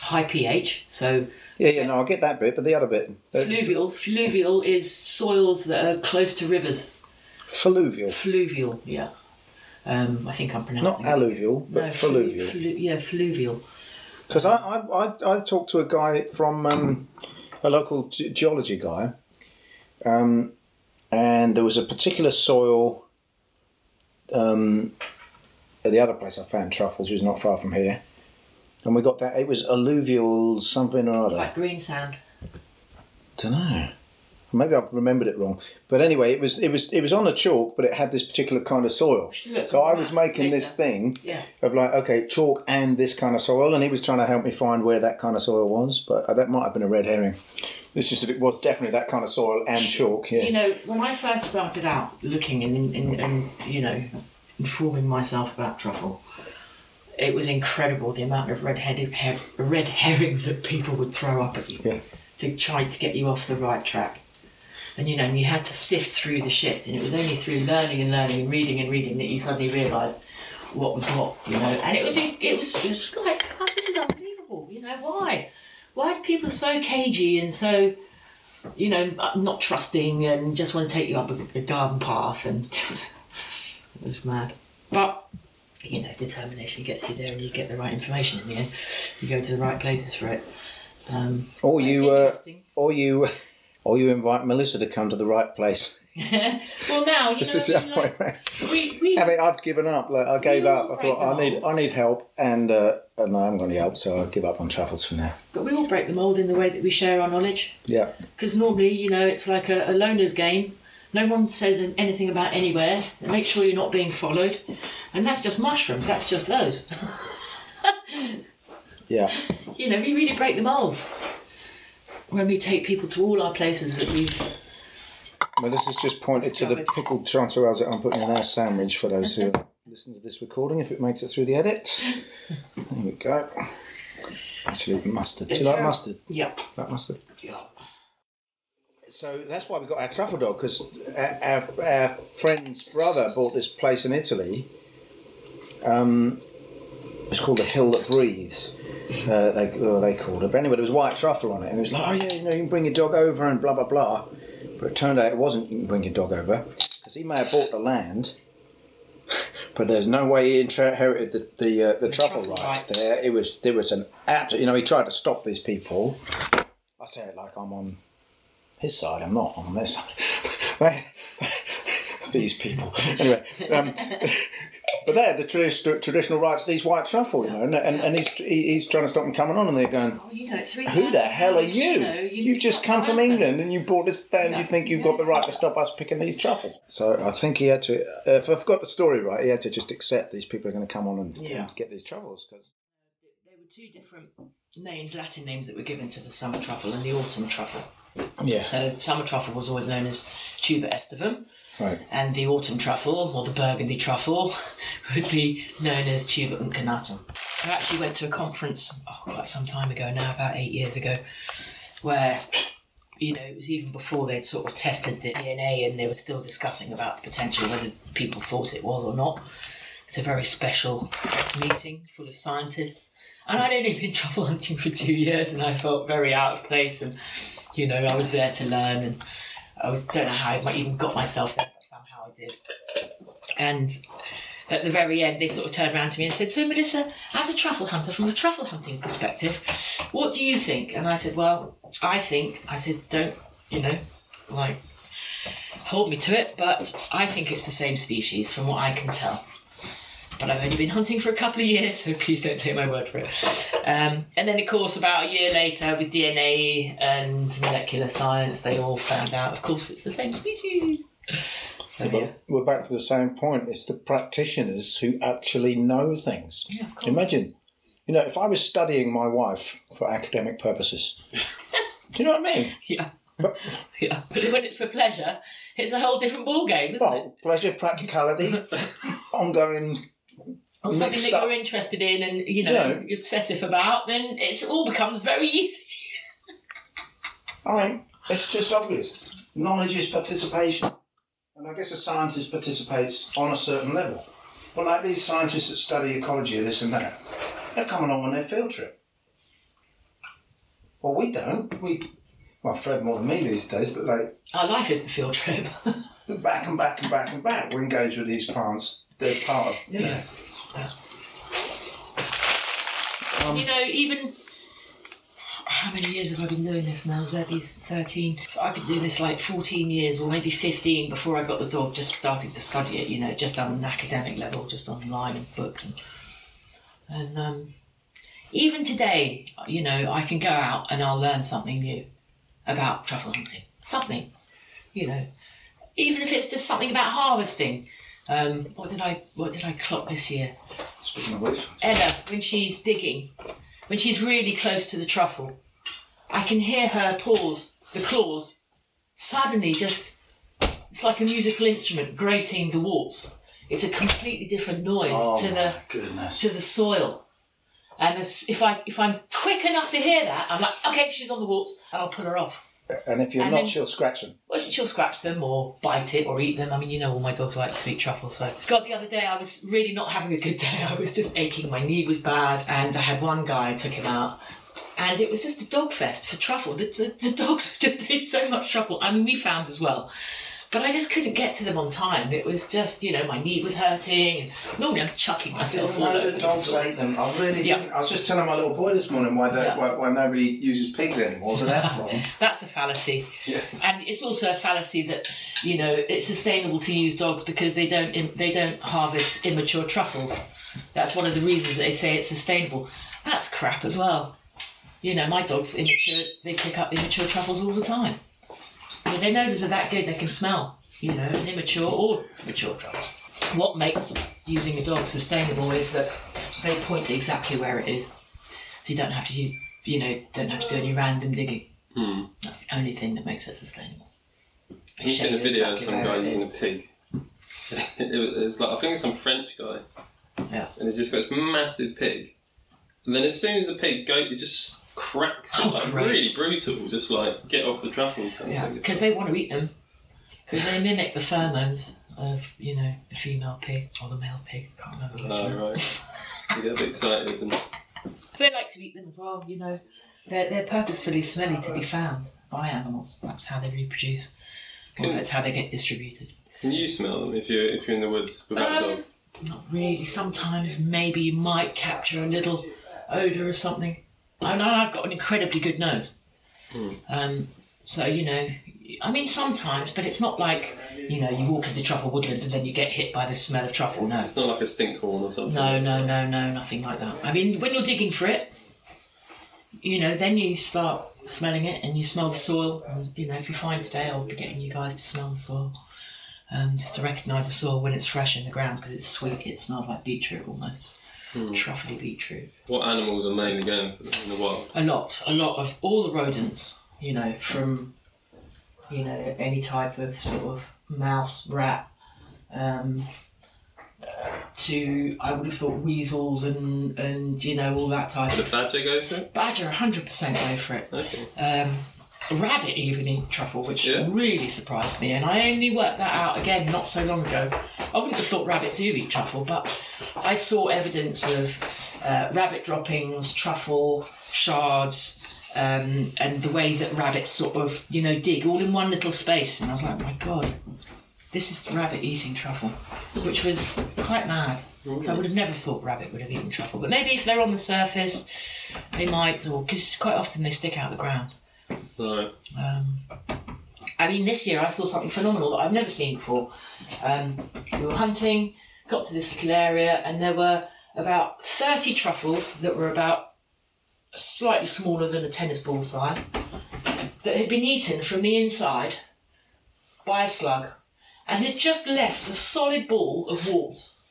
high pH, so Yeah, yeah, no, I get that bit, but the other bit, fluvial fluvial is soils that are close to rivers. fluvial, Fluvial, yeah. Um, I think I'm pronouncing. Not alluvial, but No, flu- fluvial. flu- yeah, fluvial. Because I, I, I, I talked to a guy from um, a local ge- geology guy, um, and there was a particular soil. Um, at the other place I found truffles, which is not far from here, and we got that. It was alluvial something or other. Like green sand. Don't know. Maybe I've remembered it wrong. But anyway, it was it was it was on a chalk, but it had this particular kind of soil. So I was making this thing Yeah. of like, okay, chalk and this kind of soil, and he was trying to help me find where that kind of soil was. But uh, that might have been a red herring. It's just that it was definitely that kind of soil and chalk. Yeah. You know, when I first started out looking and, and, and you know, informing myself about truffle, it was incredible the amount of red-headed her- red herrings that people would throw up at you Yeah. to try to get you off the right track. And you know, and you had to sift through the shit, and it was only through learning and learning and reading and reading that you suddenly realised what was what, you know. And it was it was just like, oh, this is unbelievable. You know, why? Why are people so cagey and so you know, not trusting and just want to take you up a, a garden path and it was mad. But you know, determination gets you there, and you get the right information in the end. You go to the right places for it. Um, Or you, uh, or you, or you invite Melissa to come to the right place. Yeah. Well, now you This know, is the know, other way. we, we, I mean, I've given up. Like I gave up. I thought I need. I need help, and uh, and I'm going to help, so I give up on truffles for now. but we all break the mold in the way that we share our knowledge. Yeah. Because normally, you know, it's like a, a loner's game. No one says anything about anywhere. Make sure you're not being followed, and that's just mushrooms. That's just those. Yeah. you know, we really break the mold when we take people to all our places that we've. Melissa's just pointed to the Discovered. pickled chanterelles that I'm putting in our sandwich for those who listen to this recording, if it makes it through the edit. There we go. Actually, mustard. Do you like mustard? Yep. Like mustard? Yeah. So that's why we got our truffle dog because our, our, our friend's brother bought this place in Italy. Um, it's called the Hill That Breathes. Uh, they they called it, but anyway, there was white truffle on it, and it was like, oh yeah, you know, you can bring your dog over and blah blah blah. But it turned out it wasn't. You can bring your dog over because he may have bought the land, but there's no way he inherited the the, uh, the, truffle, truffle rights, rights. there. It was there was an absolute. You know, he tried to stop these people. I say it like I'm on his side. I'm not I'm on their side. These people. Anyway, um, but they're the tradi- traditional rights of these white truffle, you know, and, and, and he's he's trying to stop them coming on, and they're going. Oh, you know, three. Who the hell are you? know, You've just come from England and you brought us down. Yeah. You think you've got the right to stop us picking these truffles? So I think he had to. Uh, if I've got the story right, he had to just accept these people are going to come on and, Yeah. and get these truffles because There were two different names, Latin names that were given to the summer truffle and the autumn truffle. Yes, So summer truffle was always known as tuber aestivum, right, and the autumn truffle or the burgundy truffle would be known as tuber uncinatum. I actually went to a conference oh, quite some time ago now, about eight years ago, where you know it was even before they'd sort of tested the DNA and they were still discussing about the potential whether people thought it was or not. It's a very special meeting full of scientists. And I'd only been truffle hunting for two years and I felt very out of place and you know, I was there to learn and I was, don't know how I even got myself there, but somehow I did. And at the very end, they sort of turned around to me and said, So, Melissa, as a truffle hunter, from a truffle hunting perspective, what do you think? And I said, Well, I think, I said, don't, you know, like, hold me to it, but I think it's the same species from what I can tell. But I've only been hunting for a couple of years, so please don't take my word for it. Um, and then, of course, about a year later, with DNA and molecular science, they all found out, of course, it's the same species. So, yeah. We're back to the same point. It's the practitioners who actually know things. Yeah, of. Imagine, you know, if I was studying my wife for academic purposes, do you know what I mean? Yeah. But, Yeah. But when it's for pleasure, it's a whole different ballgame, isn't it? well, pleasure, practicality, ongoing. Or something that up. you're interested in and, you know, you're obsessive about, then it's all becomes very easy. All right, it's just obvious. Knowledge is participation, and I guess a scientist participates on a certain level. But like these scientists that study ecology, this and that, they're coming on on their field trip. Well, we don't. We, well, Fred more than me these days, but like Our life is the field trip. back and back and back and back. We're engaged with these plants. They're part of, you know. Yeah. You know, even how many years have I been doing this now? Zeddy's 13. So I've been doing this like 14 years or maybe 15 before I got the dog, just starting to study it, you know, just on an academic level, just online and books. And, and um, even today, you know, I can go out and I'll learn something new about truffle hunting. Something. you know, even if it's just something about harvesting. Um, what did I what did I clock this year? Speaking of which, Ella, when she's digging, when she's really close to the truffle, I can hear her paws, the claws, suddenly just, it's like a musical instrument grating the warts. It's a completely different noise oh to the goodness. to the soil. And it's, if I if I'm quick enough to hear that, I'm like, okay, she's on the warts, and I'll pull her off. And if you're And not, then- she'll scratch them. Well, she'll scratch them or bite it or eat them. I mean, you know, all my dogs like to eat truffle. So, God, the other day I was really not having a good day. I was just aching. My knee was bad, and I had one guy. I took him out, and it was just a dog fest for truffle. The, the, the dogs just ate so much truffle. I mean, we found as well. But I just couldn't get to them on time. It was just, you know, my knee was hurting, and normally I'm chucking myself all over the floor. ate them. I really Yeah. didn't. I was just telling my little boy this morning why, Yeah. why, why nobody uses pigs anymore, so that's wrong. That's a fallacy. Yeah. And it's also a fallacy that you know it's sustainable to use dogs because they don't they don't harvest immature truffles. That's one of the reasons they say it's sustainable. That's crap as well. You know, my dogs immature they pick up immature truffles all the time. I their noses are that good they can smell. You know, an immature or mature truffle. What makes using a dog sustainable is that they point to exactly where it is, so you don't have to use, you know don't have to do any random digging. Hmm. That's the only thing that makes it sustainable. I've seen a video of exactly some guy using a pig. it was, it's like I think it's some French guy, Yeah. and he's just got this massive pig, and then as soon as the pig goes, it just cracks it Oh, like great. really brutal. Just like get off the truffles. kind of Yeah, thing. because they want to eat them. Because they mimic the pheromones of, you know, the female pig or the male pig. Can't remember which one. Oh right. You get a bit excited and They like to eat them as well, you know. They're, they're purposefully smelly to be found by animals. That's how they reproduce. Or Can- that's how they get distributed. can you smell them if you're if you're in the woods without a Um, dog? Not really. Sometimes maybe you might capture a little odour of something. I know I've got an incredibly good nose. Um, so, you know, I mean, sometimes, but it's not like, you know, you walk into truffle woodlands and then you get hit by the smell of truffle. No. It's not like a stink horn or something. No, no, no, no, nothing like that. I mean, when you're digging for it, you know, then you start smelling it and you smell the soil. And, you know, if you find today, I'll be getting you guys to smell the soil. Um, just to recognise the soil when it's fresh in the ground because it's sweet. It smells like beetroot almost. Truffly beetroot. What animals are mainly going for them in the wild? A lot, a lot of all the rodents, you know, from, you know, any type of sort of mouse, rat, um, to I would have thought weasels and and you know all that type Would a of badger go for it? badger. Hundred percent go for it. Okay. Um, rabbit even eat truffle, which Yeah. really surprised me, and I only worked that out again not so long ago. I wouldn't have thought rabbit do eat truffle, but I saw evidence of uh, rabbit droppings, truffle shards. Um, and the way that rabbits sort of, you know, dig all in one little space, and I was like, my god, this is rabbit eating truffle, which was quite mad. 'Cause I would have never thought rabbit would have eaten truffle, but maybe if they're on the surface, they might, or because quite often they stick out of the ground. Right. Um, I mean, this year I saw something phenomenal that I've never seen before. Um, we were hunting, got to this little area, and there were about 30 truffles that were about slightly smaller than a tennis ball size that had been eaten from the inside by a slug and had just left a solid ball of warts.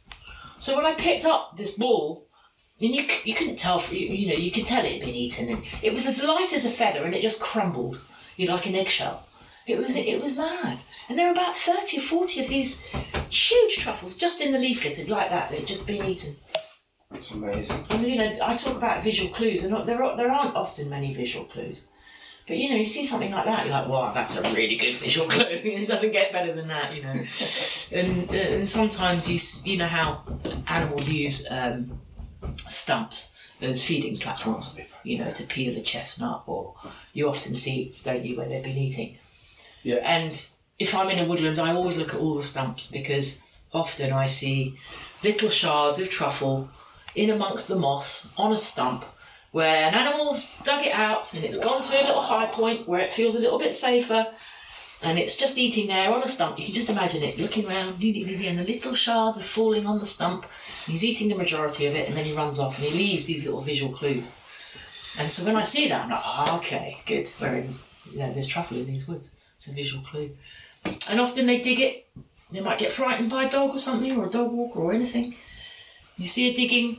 So when I picked up this ball, you, you couldn't tell, you, you know, you could tell it had been eaten. And it was as light as a feather, and it just crumbled, you know, like an eggshell. It was it was mad, and there were about thirty or forty of these huge truffles just in the leaflet, like that, that had just been eaten. It's amazing. I mean, you know, I talk about visual clues, and not- there are, there aren't often many visual clues. But you know, you see something like that, you're like, "Wow, that's a really good visual clue." it doesn't get better than that, you know. and uh, and sometimes you you know how animals use um, stumps as feeding platforms, you know, to peel a chestnut, or you often see it, don't you, where they've been eating. Yeah. And if I'm in a woodland, I always look at all the stumps because often I see little shards of truffle in amongst the moss on a stump where an animal's dug it out and it's gone to a little high point where it feels a little bit safer and it's just eating there on a stump. You can just imagine it looking around, and the little shards are falling on the stump. He's eating the majority of it and then he runs off and he leaves these little visual clues. And so when I see that, I'm like, oh, okay, good. We're in, you know, there's truffle in these woods. It's a visual clue. and often they dig it. They might get frightened by a dog or something, or a dog walker or anything. You see a digging,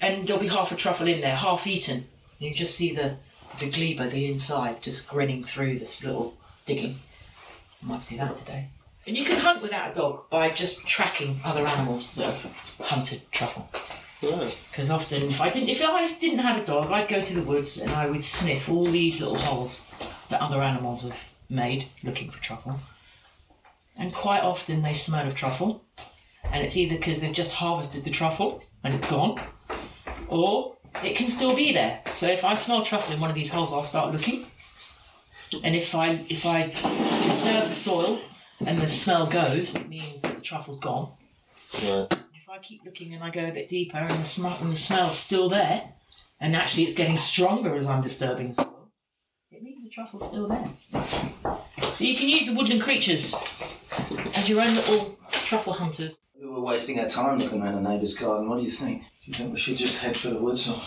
and there'll be half a truffle in there, half eaten. You just see the the gleba, the inside, just grinning through this little digging. You might see that today. And you can hunt without a dog by just tracking other animals that have hunted truffle. Because often, if I didn't, if I didn't have a dog, I'd go to the woods and I would sniff all these little holes that other animals have made looking for truffle. And quite often they smell of truffle, and it's either because they've just harvested the truffle and it's gone, or it can still be there. So if I smell truffle in one of these holes, I'll start looking. And if I if I disturb the soil and the smell goes, it means that the truffle's gone. Right. If I keep looking and I go a bit deeper and the smell and the smell's still there, and actually it's getting stronger as I'm disturbing the soil, it means the truffle's still there. So you can use the woodland creatures as your own little truffle hunters. We were wasting our time looking around a neighbour's garden. What do you think? Do you think we should just head for the woods or?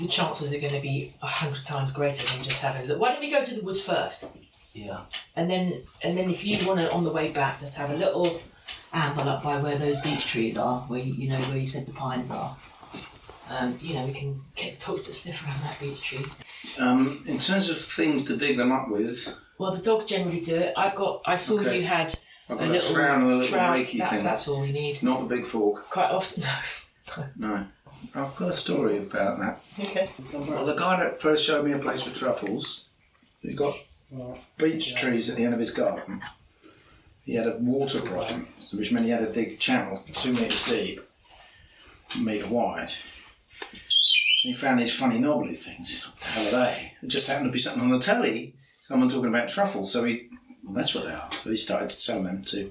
The chances are going to be a hundred times greater than just having a look. Why don't we go to the woods first? Yeah. And then, and then, if you want to, on the way back, just have a little amble up by where those beech trees are, where you, you know where you said the pines are. Um, you know, we can get the dogs to sniff around that beech tree. Um, in terms of things to dig them up with, Well, the dogs generally do it. I've got. I saw Okay. you had I've a got a, little trowel and a little trowel. rakey That- thing. That's all we need. Not the big fork. Quite often, no. No. I've got a story about that. okay. Well, the guy that first showed me a place for truffles, he got beech trees at the end of his garden. He had a water problem, which meant he had to dig a channel two metres deep, a metre wide. And he found these funny knobbly things. What the hell are they? It just happened to be something on the telly, someone talking about truffles. So he, well, that's what they are. So he started to sell them to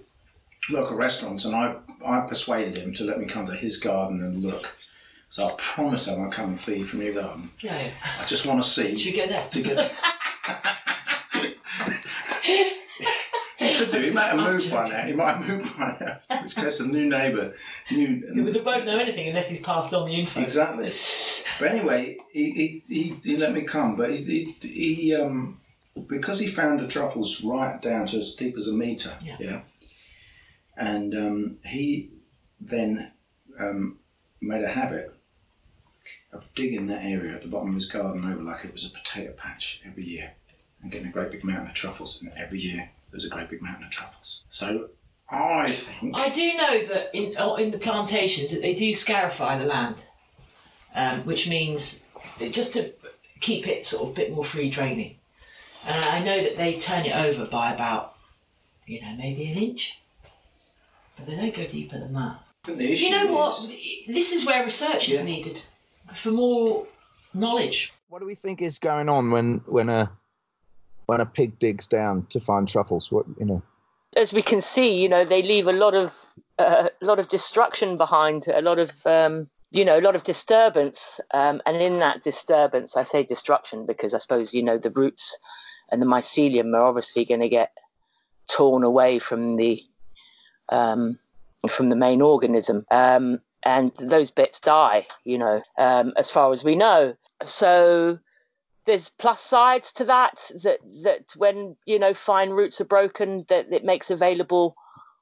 local restaurants, and I, I persuaded him to let me come to his garden and look. So I promise I won't come and feed from your garden. Yeah. I just want to see Should we go there? to get. he could do. He might have I'm moved by now. He might have moved by now. It's just a new neighbour. New. We won't know anything unless he's passed on the info. Exactly. But anyway, he, he, he, he let me come, but he, he, he um because he found the truffles right down to as deep as a metre. Yeah. And um, he then um, made a habit of digging that area at the bottom of his garden over like it was a potato patch every year and getting a great big mountain of truffles. And every year there was a great big mountain of truffles. So I think. I do know that in oh, in the plantations that they do scarify the land, um, which means just to keep it sort of a bit more free draining. And I know that they turn it over by about, you know, maybe an inch, but they don't go deeper than that. You know what? is- This is where research is Yeah. needed for more knowledge. What do we think is going on when when a when a pig digs down to find truffles? What you know? as we can see, you know, they leave a lot of uh, a lot of destruction behind, a lot of um, you know, a lot of disturbance, um, and in that disturbance, I say destruction because I suppose you know the roots and the mycelium are obviously going to get torn away from the um, from the main organism, um, and those bits die, you know, um, as far as we know. So there's plus sides to that that that when you know fine roots are broken that it makes available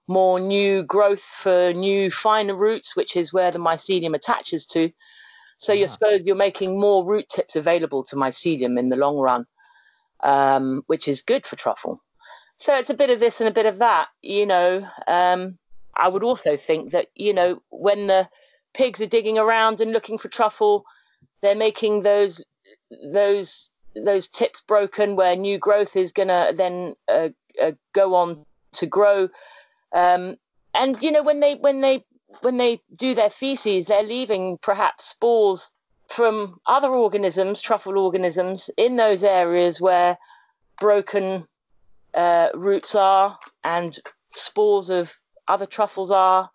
more new growth for new finer roots which is where the mycelium attaches to. So you suppose you're making more root tips available to mycelium in the long run um, which is good for truffle. So it's a bit of this and a bit of that you know um, i would also think that you know when the pigs are digging around and looking for truffle they're making those those those tips broken where new growth is going to then uh, uh, go on to grow. Um, and you know when they when they when they do their feces they're leaving perhaps spores from other organisms truffle organisms in those areas where broken uh, roots are and spores of other truffles are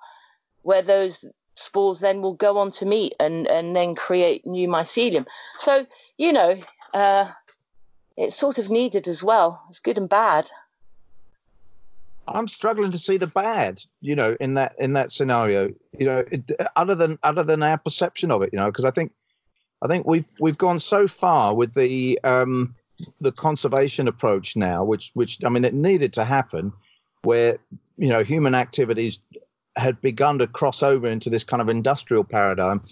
where those spores then will go on to meet and, and then create new mycelium so you know, uh, it's sort of needed as well. It's good and bad. I'm struggling to see the bad, you know, in that in that scenario. You know, it, other than other than our perception of it, you know, because I think I think we've we've gone so far with the um, the conservation approach now, which which I mean, it needed to happen. where you know human activities had begun to cross over into this kind of industrial paradigm,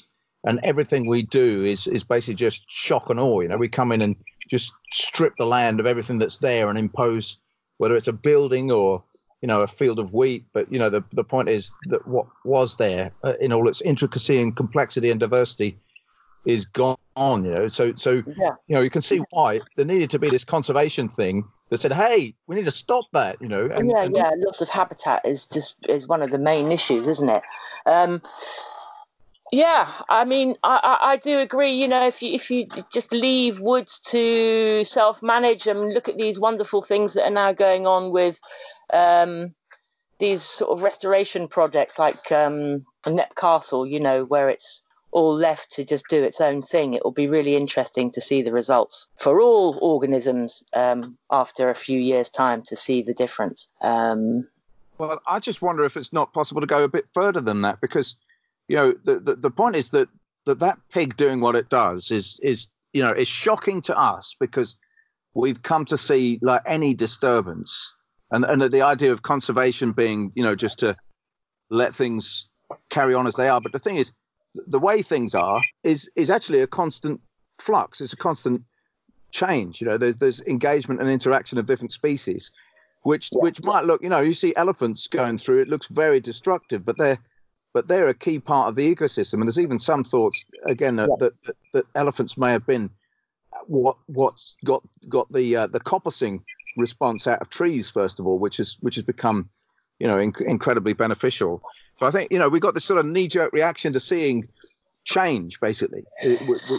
and everything we do is is basically just shock and awe. You know, we come in and just strip the land of everything that's there and impose whether it's a building or you know a field of wheat. But you know, the the point is that what was there uh, in all its intricacy and complexity and diversity is gone. You know, so so Yeah. you know you can see why there needed to be this conservation thing that said, hey, we need to stop that. You know, and, yeah, and yeah. Loss of habitat is just is one of the main issues, isn't it? Um, yeah, I mean, I, I, I do agree. You know, if you if you just leave woods to self manage and look at these wonderful things that are now going on with um, these sort of restoration projects like um, Knepp Castle, you know, where it's all left to just do its own thing. It will be really interesting to see the results for all organisms um, after a few years' time to see the difference. Um, Well, I just wonder if it's not possible to go a bit further than that because, you know, the, the, the point is that, that that pig doing what it does is is you know is shocking to us because we've come to see like any disturbance and and the idea of conservation being you know just to let things carry on as they are. But the thing is, the way things are is is actually a constant flux. It's a constant change. You know, there's there's engagement and interaction of different species which which might look, you know, you see elephants going through. It looks very destructive, but they're but they're a key part of the ecosystem. And there's even some thoughts again that that, that, that elephants may have been what what's got got the uh, the coppicing response out of trees first of all, which is which has become you know inc- incredibly beneficial. So I think you know we got this sort of knee jerk reaction to seeing change basically. We,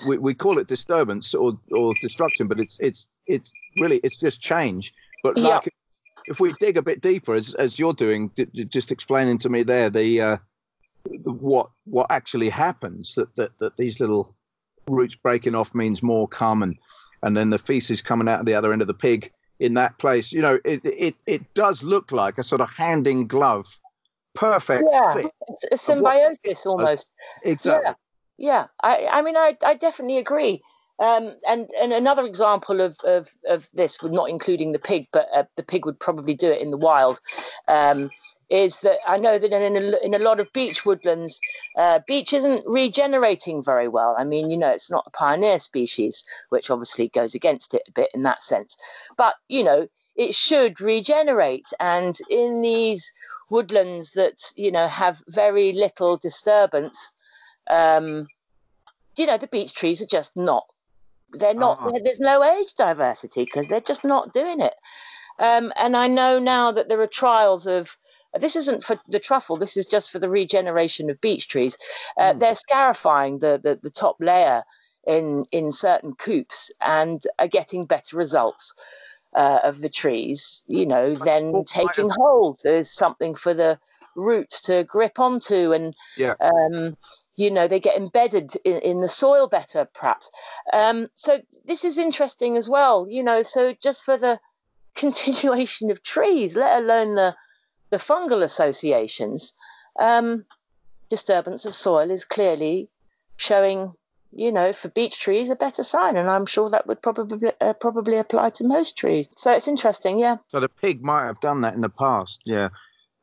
we, we call it disturbance or, or destruction but it's it's it's really it's just change. But Yeah. if we dig a bit deeper as as you're doing just explaining to me there the uh the- what what actually happens that that, that these little roots breaking off means more come and and then the feces coming out of the other end of the pig in that place. You know it it, it does look like a sort of hand in glove perfect Yeah. fit it's a Of what- symbiosis almost. exactly Yeah, yeah. I, I mean, I, I definitely agree. Um, and and another example of, of, of this, not including the pig, but uh, the pig would probably do it in the wild, um, is that I know that in a, in a lot of beech woodlands, uh, beech isn't regenerating very well. I mean, you know, it's not a pioneer species, which obviously goes against it a bit in that sense. But you know, it should regenerate, and in these woodlands that you know have very little disturbance um, you know, the beech trees are just not. They're not. Ah. There's no age diversity because they're just not doing it. Um, and I know now that there are trials of. This isn't for the truffle. This is just for the regeneration of beech trees. Uh, They're scarifying the, the the top layer in in certain coupes and are getting better results uh, of the trees. You know, then taking hold. There's something for the roots to grip onto and yeah um, you know they get embedded in, in the soil better perhaps um, so this is interesting as well you know so just for the continuation of trees let alone the the fungal associations um, disturbance of soil is clearly showing you know for beech trees a better sign. And i'm sure that would probably uh, probably apply to most trees. So it's interesting yeah. So the pig might have done that in the past, yeah.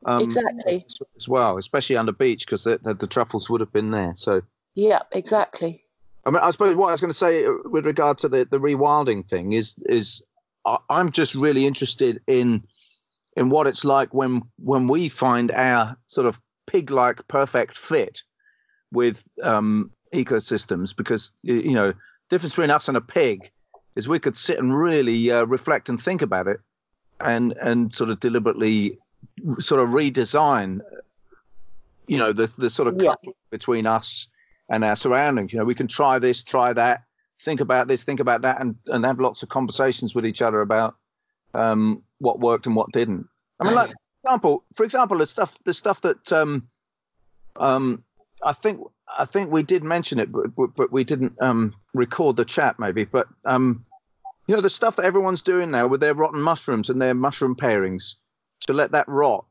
Um, exactly. as- well, especially under beech, because the, the, the truffles would have been there. So, yeah exactly. I mean, I suppose what I was going to say uh, with regard to the, the rewilding thing is is I, I'm just really interested in in what it's like when when we find our sort of pig-like perfect fit with um, ecosystems, because you know, difference between us and a pig is we could sit and really uh, reflect and think about it, and and sort of deliberately sort of redesign, you know, the the sort of Yeah. between us and our surroundings. You know, we can try this, try that, think about this, think about that, and and have lots of conversations with each other about um, what worked and what didn't. I mean, like for example, for example, the stuff the stuff that um, um, I think I think we did mention it, but, but, we didn't um, record the chat maybe. But um, you know, the stuff that everyone's doing now with their rotten mushrooms and their mushroom parings to let that rot,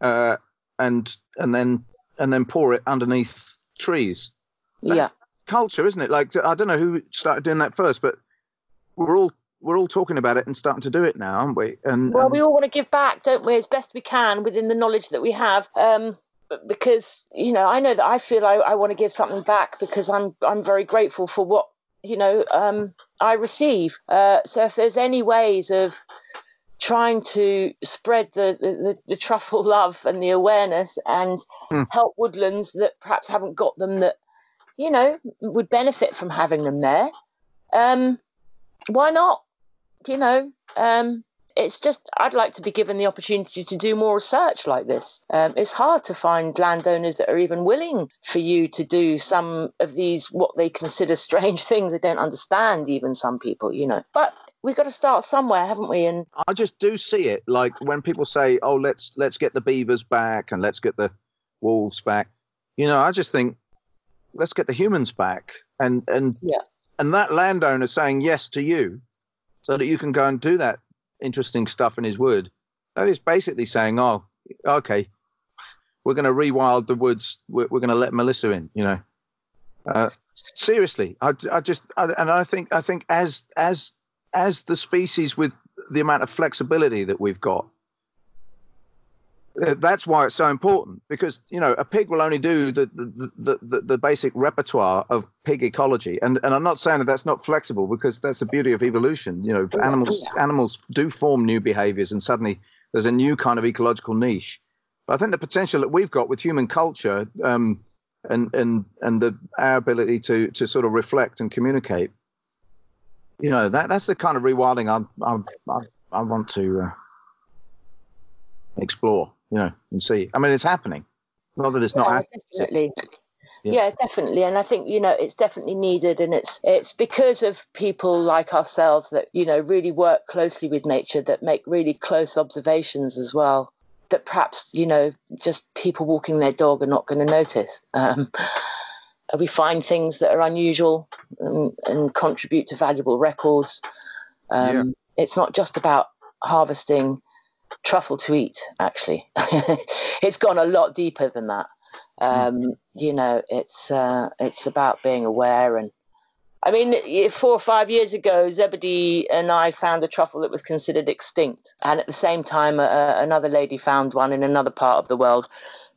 uh, and and then and then pour it underneath trees. yeah culture, isn't it? Like I don't know who started doing that first, but we're all we're all talking about it and starting to do it now, aren't we? And Well, and- we all want to give back, don't we, as best we can within the knowledge that we have. Um, because you know, I know that I feel I, I want to give something back because I'm I'm very grateful for what you know um, I receive. Uh, so if there's any ways of trying to spread the, the, the, truffle love and the awareness and Hmm. help woodlands that perhaps haven't got them that you know would benefit from having them there, um, why not? You know, um, it's just I'd like to be given the opportunity to do more research like this. Um, it's hard to find landowners that are even willing for you to do some of these what they consider strange things. They don't understand even some people, you know. But we've got to start somewhere, haven't we? And I just do see it like when people say, "Oh, let's let's get the beavers back and let's get the wolves back." You know, I just think let's get the humans back, and and Yeah. and that landowner saying yes to you, so that you can go and do that interesting stuff in his wood. That is basically saying, "Oh, okay, we're going to rewild the woods. We're, we're going to let Melissa in." You know. Uh, seriously, I, I just I, and I think I think as as as the species with the amount of flexibility that we've got. Uh, That's why it's so important because you know a pig will only do the the, the, the, the basic repertoire of pig ecology, and and I'm not saying that that's not flexible because that's the beauty of evolution. You know, animals animals do form new behaviors, and suddenly there's a new kind of ecological niche. But I think the potential that we've got with human culture um, and and and the our ability to to sort of reflect and communicate you know that that's the kind of rewilding I I I, I want to uh, explore, you know, and see. I mean, it's happening. Not that it's not Yeah, happening. definitely. Yeah. Yeah. definitely, and I think you know it's definitely needed, and it's it's because of people like ourselves that you know really work closely with nature, that make really close observations as well. That perhaps you know just people walking their dog are not going to notice. Um, we find things that are unusual and, and contribute to valuable records. Um, It's not just about harvesting truffle to eat. Actually, it's gone a lot deeper than that. Um, you know, it's uh, it's about being aware and. I mean, four or five years ago, Zebedee and I found a truffle that was considered extinct, and at the same time, uh, another lady found one in another part of the world,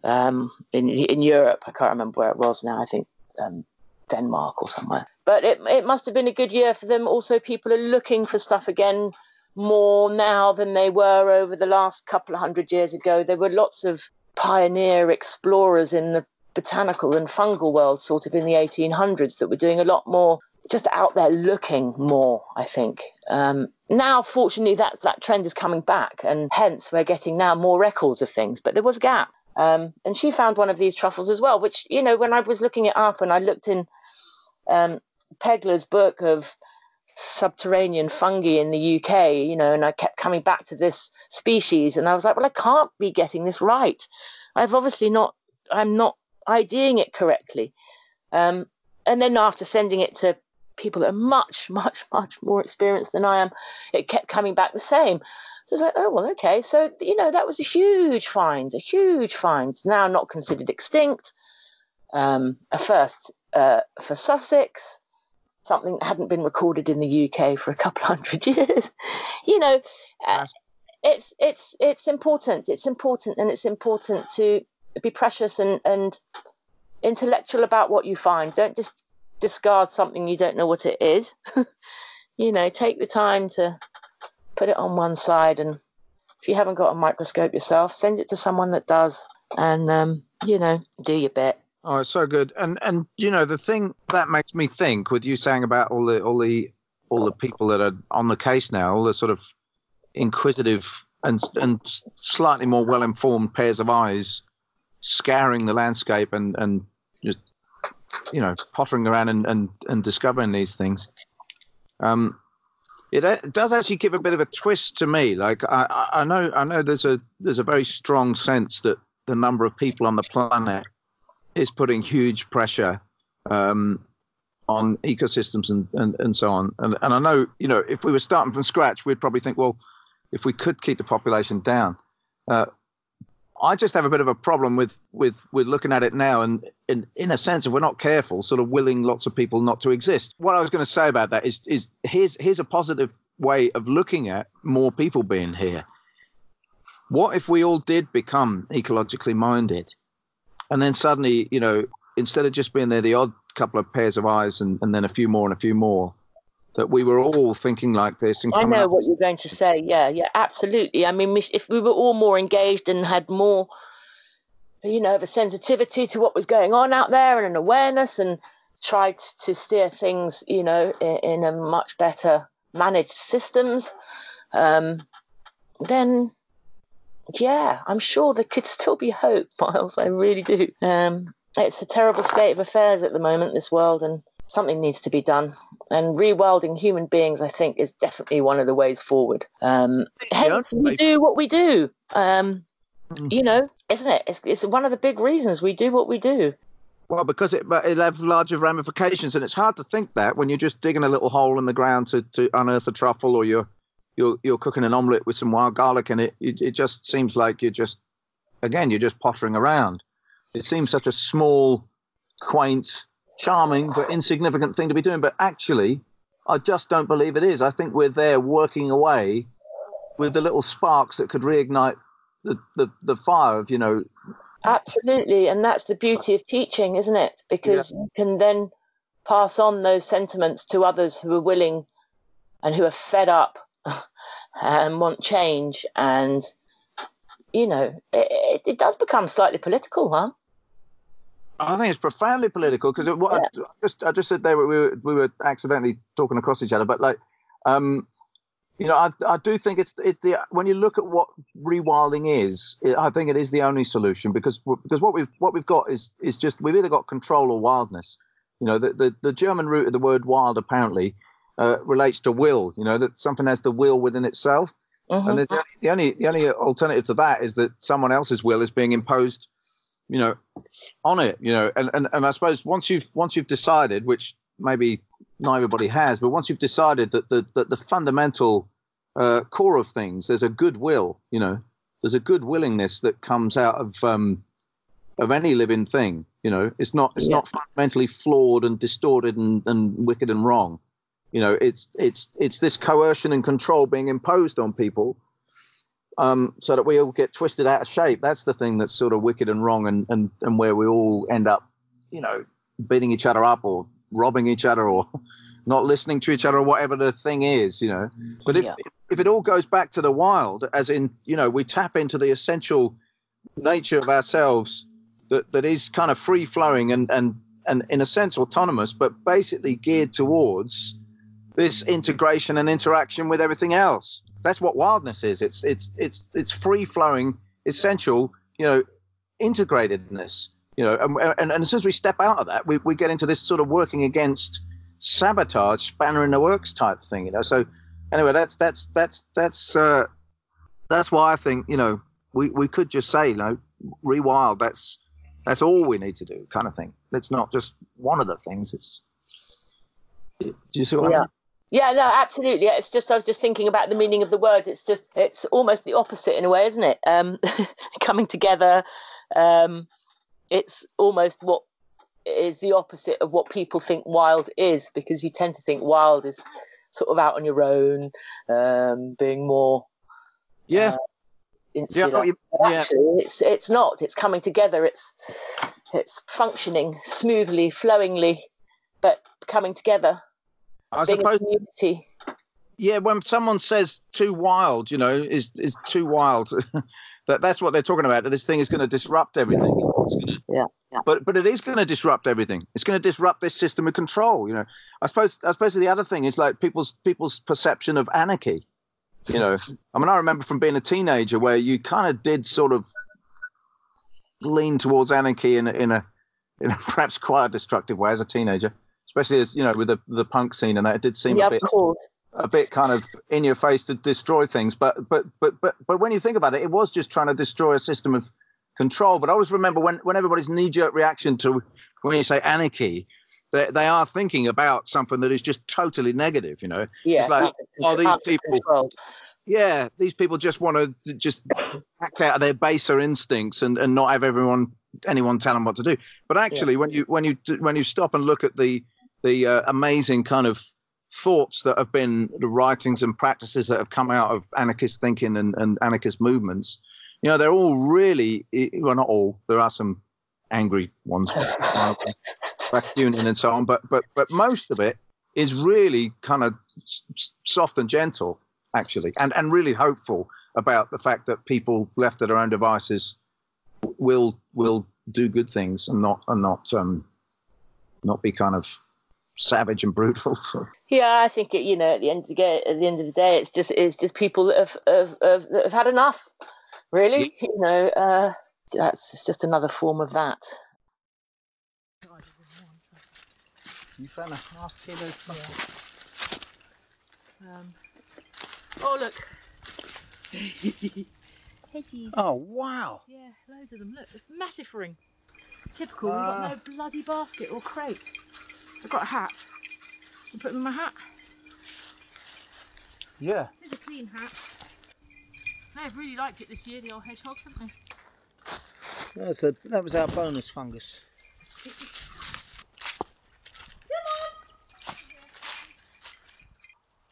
um, in in Europe. I can't remember where it was now. I think um, Denmark or somewhere. But it it must have been a good year for them. Also, people are looking for stuff again more now than they were over the last couple of hundred years ago. There were lots of pioneer explorers in the botanical and fungal world, sort of in the 1800s, that were doing a lot more just out there looking more, I think. Um, now, fortunately, that, that trend is coming back, and hence we're getting now more records of things, but there was a gap. Um, and she found one of these truffles as well, which, you know, when I was looking it up and I looked in um, Pegler's book of subterranean fungi in the UK, you know, and I kept coming back to this species, and I was like, well, I can't be getting this right. I've obviously not, I'm not IDing it correctly. Um, and then after sending it to people that are much, much, much more experienced than I am, it kept coming back the same. So it's like, oh well, okay. So you know, that was a huge find, a huge find. Now not considered extinct. Um, a first uh, for Sussex, something that hadn't been recorded in the UK for a couple hundred years. you know, uh, it's it's it's important. It's important, and it's important to be precious and and intellectual about what you find. Don't just discard something you don't know what it is. you know, take the time to put it on one side, and if you haven't got a microscope yourself, send it to someone that does, and um, you know, do your bit. Oh, it's so good. And and you know the thing that makes me think with you saying about all the all the all the people that are on the case now, all the sort of inquisitive and and slightly more well informed pairs of eyes scouring the landscape and and just you know pottering around and and, and discovering these things. Um, it, it does actually give a bit of a twist to me. Like I I know I know there's a there's a very strong sense that the number of people on the planet is putting huge pressure um, on ecosystems and, and, and so on. And, and I know, you know, if we were starting from scratch, we'd probably think, well, if we could keep the population down. Uh, I just have a bit of a problem with with with looking at it now, and in in a sense, if we're not careful, sort of willing lots of people not to exist. What I was going to say about that is is here's here's a positive way of looking at more people being here. What if we all did become ecologically minded? And then suddenly, you know, instead of just being there the odd couple of pairs of eyes and, and then a few more and a few more, that we were all thinking like this. And I know what you're going to say. Yeah, yeah, absolutely. I mean, if we were all more engaged and had more, you know, of a sensitivity to what was going on out there and an awareness and tried to steer things, you know, in, in a much better managed systems, um, then yeah, I'm sure there could still be hope, Miles. I really do. Um, it's a terrible state of affairs at the moment, this world, and something needs to be done. And rewilding human beings, I think, is definitely one of the ways forward. Um, hence, we do what we do. Um, Mm. you know, isn't it? It's, it's one of the big reasons we do what we do. Well, because it it'll have larger ramifications, and it's hard to think that when you're just digging a little hole in the ground to, to unearth a truffle, or you're you're you're cooking an omelette with some wild garlic in it. It, it just seems like you're just again you're just pottering around. It seems such a small, quaint, charming but insignificant thing to be doing, but actually, I just don't believe it is. I think we're there working away with the little sparks that could reignite the the, the fire of you know Absolutely, and that's the beauty of teaching, isn't it? Because you can then pass on those sentiments to others who are willing and who are fed up and want change. And you know, it, it, does become slightly political, huh? I think it's profoundly political because what I, I just I just said there we were we were accidentally talking across each other, but like, um, you know, I I do think it's it's the when you look at what rewilding is, it, I think it is the only solution because because what we've what we've got is is just we've either got control or wildness. You know, the the, the German root of the word wild apparently uh, relates to will. You know, that something has the will within itself. Mhm. And the, the only the only alternative to that is that someone else's will is being imposed, you know, on it. You know, and, and, and I suppose once you've once you've decided, which maybe not everybody has, but once you've decided that the that the fundamental uh, core of things, there's a good will. You know, there's a good willingness that comes out of um, of any living thing. You know, it's not it's Yeah. not fundamentally flawed and distorted and, and wicked and wrong. You know, it's it's it's this coercion and control being imposed on people, um, so that we all get twisted out of shape. That's the thing that's sort of wicked and wrong, and and and where we all end up, you know, beating each other up or robbing each other or not listening to each other or whatever the thing is. You know, but if Yeah. if it all goes back to the wild, as in you know, we tap into the essential nature of ourselves that that is kind of free flowing and and and in a sense autonomous, but basically geared towards this integration and interaction with everything else. That's what wildness is. It's it's it's it's free flowing, essential, you know, integratedness. You know, and, and, and as soon as we step out of that, we, we get into this sort of working against sabotage, spanner in the works type thing. You know, so anyway, that's that's that's that's uh, that's why I think you know we, we could just say you know rewild. That's that's all we need to do, kind of thing. It's not just one of the things. It's do you see what I mean? Yeah, no, absolutely. It's just I was just thinking about the meaning of the word. It's just it's almost the opposite in a way, isn't it? Um, coming together. Um, it's almost what is the opposite of what people think wild is, because you tend to think wild is sort of out on your own, um, being more Yeah, yeah, insular. you- But yeah. actually it's it's not it's coming together it's it's functioning smoothly flowingly but coming together I suppose. community Yeah, when someone says too wild, you know, is is too wild. that that's what they're talking about. That this thing is going to disrupt everything. It's gonna, Yeah, yeah. But but it is going to disrupt everything. It's going to disrupt this system of control. You know, I suppose I suppose the other thing is like people's people's perception of anarchy. You know, I mean, I remember from being a teenager where you kind of did sort of lean towards anarchy in a, in a in a perhaps quite a destructive way as a teenager, especially as you know with the the punk scene and that it did seem yeah a bit a bit kind of in your face to destroy things. But but but but but when you think about it, it was just trying to destroy a system of control. But I always remember when when everybody's knee jerk reaction to when you say anarchy, they they are thinking about something that is just totally negative. You know, yeah It's like, oh, these people- control. yeah, these people just want to just act out of their baser instincts and, and not have everyone anyone tell them what to do. But actually, when you when you when you stop and look at the the uh, amazing kind of thoughts that have been the writings and practices that have come out of anarchist thinking and, and anarchist movements, you know, they're all really well, not all. There are some angry ones, union and so on, but but but most of it is really kind of soft and gentle, actually, and and really hopeful about the fact that people left to their own devices will will do good things and not and not um not be kind of savage and brutal. So. Yeah, I think it, you know at the end of the day, at the end of the day, it's just it's just people that have have, have, that have had enough. Really, yeah. you know, uh, that's it's just another form of that. You found a half kilo yeah. um, Oh look. Hedgies. Oh wow. Yeah, loads of them. Look, massive ring. Typical. Uh, We've got no ah. bloody basket or crate. I've got a hat. I'll put them in my hat. Yeah. It's a clean hat. They've really liked it this year, the old hedgehogs, haven't they? That's a, that was our bonus fungus.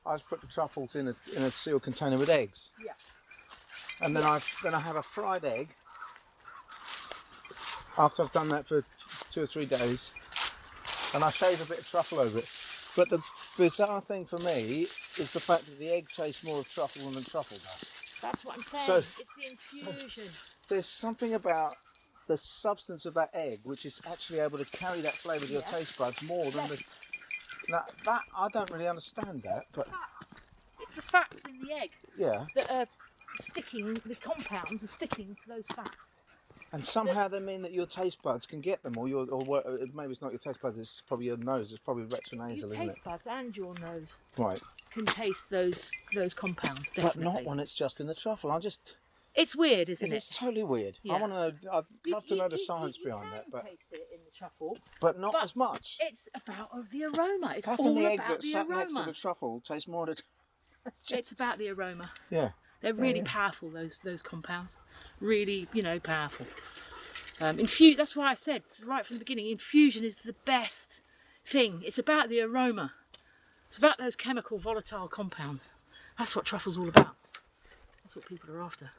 I just put the truffles in a in a sealed container with eggs. Yeah. And then I then I have a fried egg. After I've done that for two or three days, and I shave a bit of truffle over it. But the bizarre thing for me is the fact that the egg tastes more of truffle than the truffle does. That's what I'm saying. So, it's the infusion. There's something about the substance of that egg which is actually able to carry that flavour to your taste buds more than the now that I don't really understand that, but it's the fats in the egg. Yeah. That are sticking. The compounds are sticking to those fats. And somehow they mean that your taste buds can get them, or your, or uh, maybe it's not your taste buds. It's probably your nose. It's probably retronasal, your isn't taste buds and your nose. Right. Can taste those those compounds. Definitely. But not when it's just in the truffle. I just. It's weird, isn't it? It's totally weird. Yeah. I want to know. I'd love to know the science you, you behind that, but taste it in the truffle, but not but as much. It's about of the aroma. It's How all the egg about that the sat next to the truffle taste more of the. It's, it's about the aroma. Yeah. They're really yeah. powerful. Those those compounds, really, you know, powerful. Um, infu- that's why I said right from the beginning, infusion is the best thing. It's about the aroma. It's about those chemical volatile compounds. That's what truffle's all about. That's what people are after.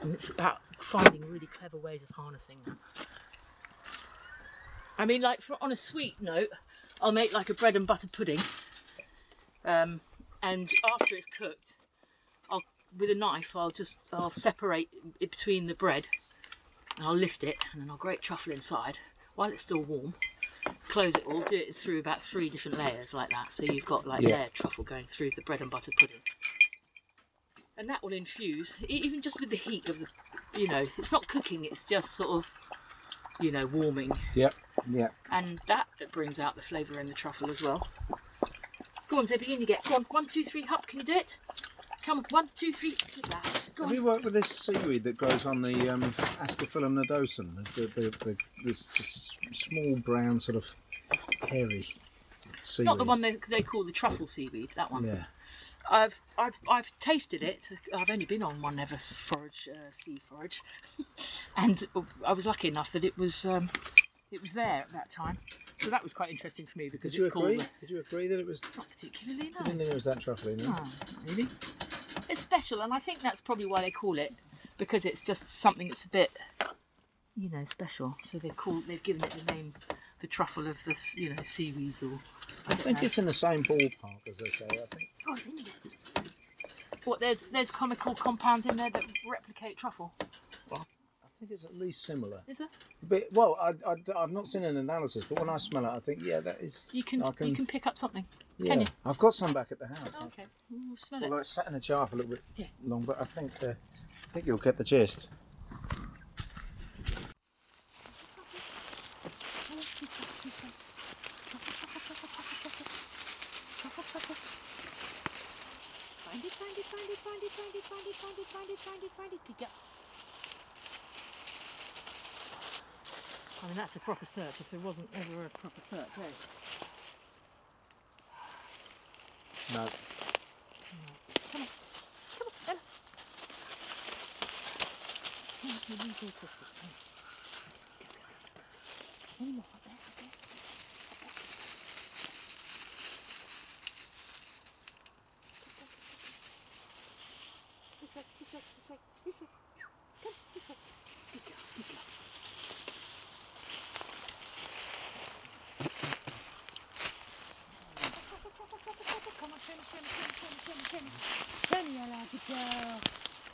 And it's about finding really clever ways of harnessing that. I mean, like for, on a sweet note, I'll make like a bread and butter pudding. Um, and after it's cooked, with a knife, I'll just I'll separate it between the bread, and I'll lift it, and then I'll grate truffle inside. While it's still warm. Close it all, do it through about three different layers like that, so you've got like yeah. layered truffle going through the bread and butter pudding. And that will infuse even just with the heat of the you know it's not cooking it's just sort of you know warming. Yep yep. And that brings out the flavour in the truffle as well. Go on Zippy in you get. Go on one two three hop can you do it come on one two three go Have you worked with this seaweed that grows on the um, Ascophyllum nodosum the, the, the, this small brown sort of hairy seaweed? Not the one they, they call the truffle seaweed that one. Yeah. I've I've I've tasted it. I've only been on one ever forage, uh, sea forage, and I was lucky enough that it was um, it was there at that time. So that was quite interesting for me because Did you it's agree? called. Did you agree that it was? Not particularly. No. I didn't think it was that truffly. No, no not really. It's special, and I think that's probably why they call it because it's just something that's a bit, you know, special. So they call they've given it the name the truffle of the you know seaweeds or. I, I think know. it's in the same ballpark as they say. I think. Oh, what there's there's chemical compounds in there that replicate truffle. Well, think it's at least similar. Is it? But well, I, I have not seen an analysis, but when I smell it, I think yeah, that is. You can, can you can pick up something. Yeah, can you? I've got some back at the house. Oh, okay, we'll smell Although it. it's sat in a jar for a little bit yeah. long, but I think uh, I think you'll get the gist. find it, find it, find it, find it, find it, find it. I mean, that's a proper search if there wasn't ever a proper search, eh? No. no. Come on, come on, Ella. Come on, you need. Go, go, go. Any more up there, up there. this way, this way, this way. Come, this way. Good girl, good girl. Come on, Penny, Penny, Penny, Penny, Penny, Penny. Penny, I like it, girl.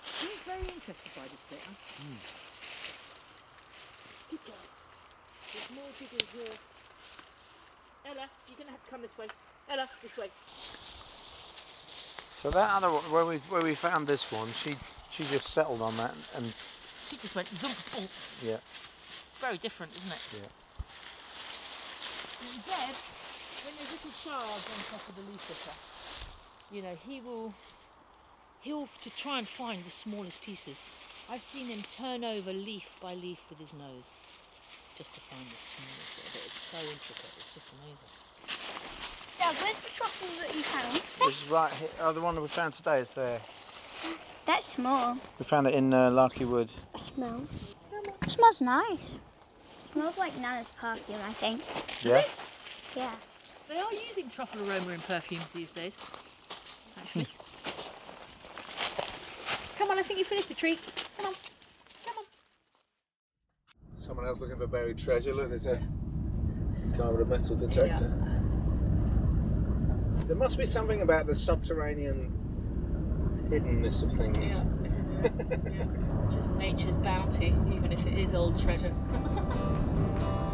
She's very interested by this bit, huh? Good girl. There's more jiggles here. Ella, you're going to have to come this way. Ella, this way. So that other one, where we where we found this one, she she just settled on that and She just went zoom, boom. yeah. Very different, isn't it? Yeah. And Deb, when there's little shards on top of the leaf litter, you know, he will he'll to try and find the smallest pieces. I've seen him turn over leaf by leaf with his nose just to find the smallest bit of it. It's so intricate, it's just amazing. Dad, where's the truffle that you found? It's right here. Oh, the one that we found today is there. That's small. We found it in uh, Larky Wood. It smells. It smells nice. smells like Nana's perfume, I think. Yeah. Yeah. They are using truffle aroma in perfumes these days, actually. Come on, I think you finished the treats. Come on, come on. Someone else looking for buried treasure. Look, there's a a metal detector. There must be something about the subterranean hiddenness of things. Just nature's bounty, even if it is old treasure.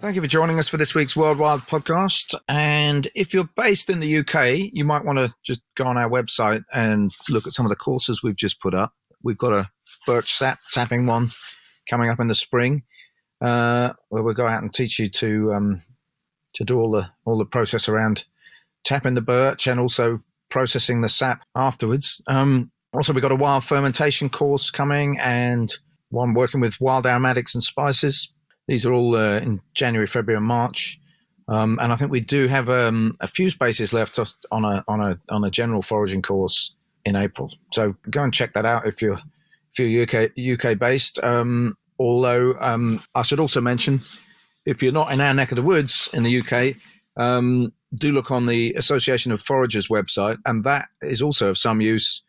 Thank you for joining us for this week's World Wild podcast. And if you're based in the UK, you might want to just go on our website and look at some of the courses we've just put up. We've got a birch sap tapping one coming up in the spring, uh, where we'll go out and teach you to um, to do all the all the process around tapping the birch and also processing the sap afterwards. Um, also, we've got a wild fermentation course coming and one working with wild aromatics and spices. These are all uh, in January, February, and March. Um, and I think we do have um, a few spaces left on a on a on a general foraging course in April. So go and check that out if you're if you're UK UK based. Um, although um, I should also mention, if you're not in our neck of the woods in the UK, um, do look on the Association of Foragers website, and that is also of some use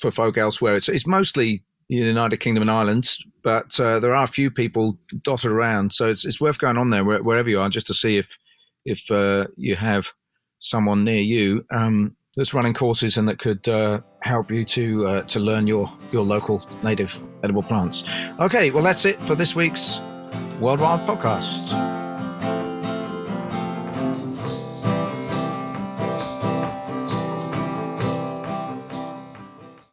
for folk elsewhere. It's, it's mostly United Kingdom and Ireland, but uh, there are a few people dotted around, so it's, it's worth going on there where, wherever you are just to see if if uh, you have someone near you um, that's running courses and that could uh, help you to uh, to learn your your local native edible plants. Okay, well that's it for this week's World Wild Podcast.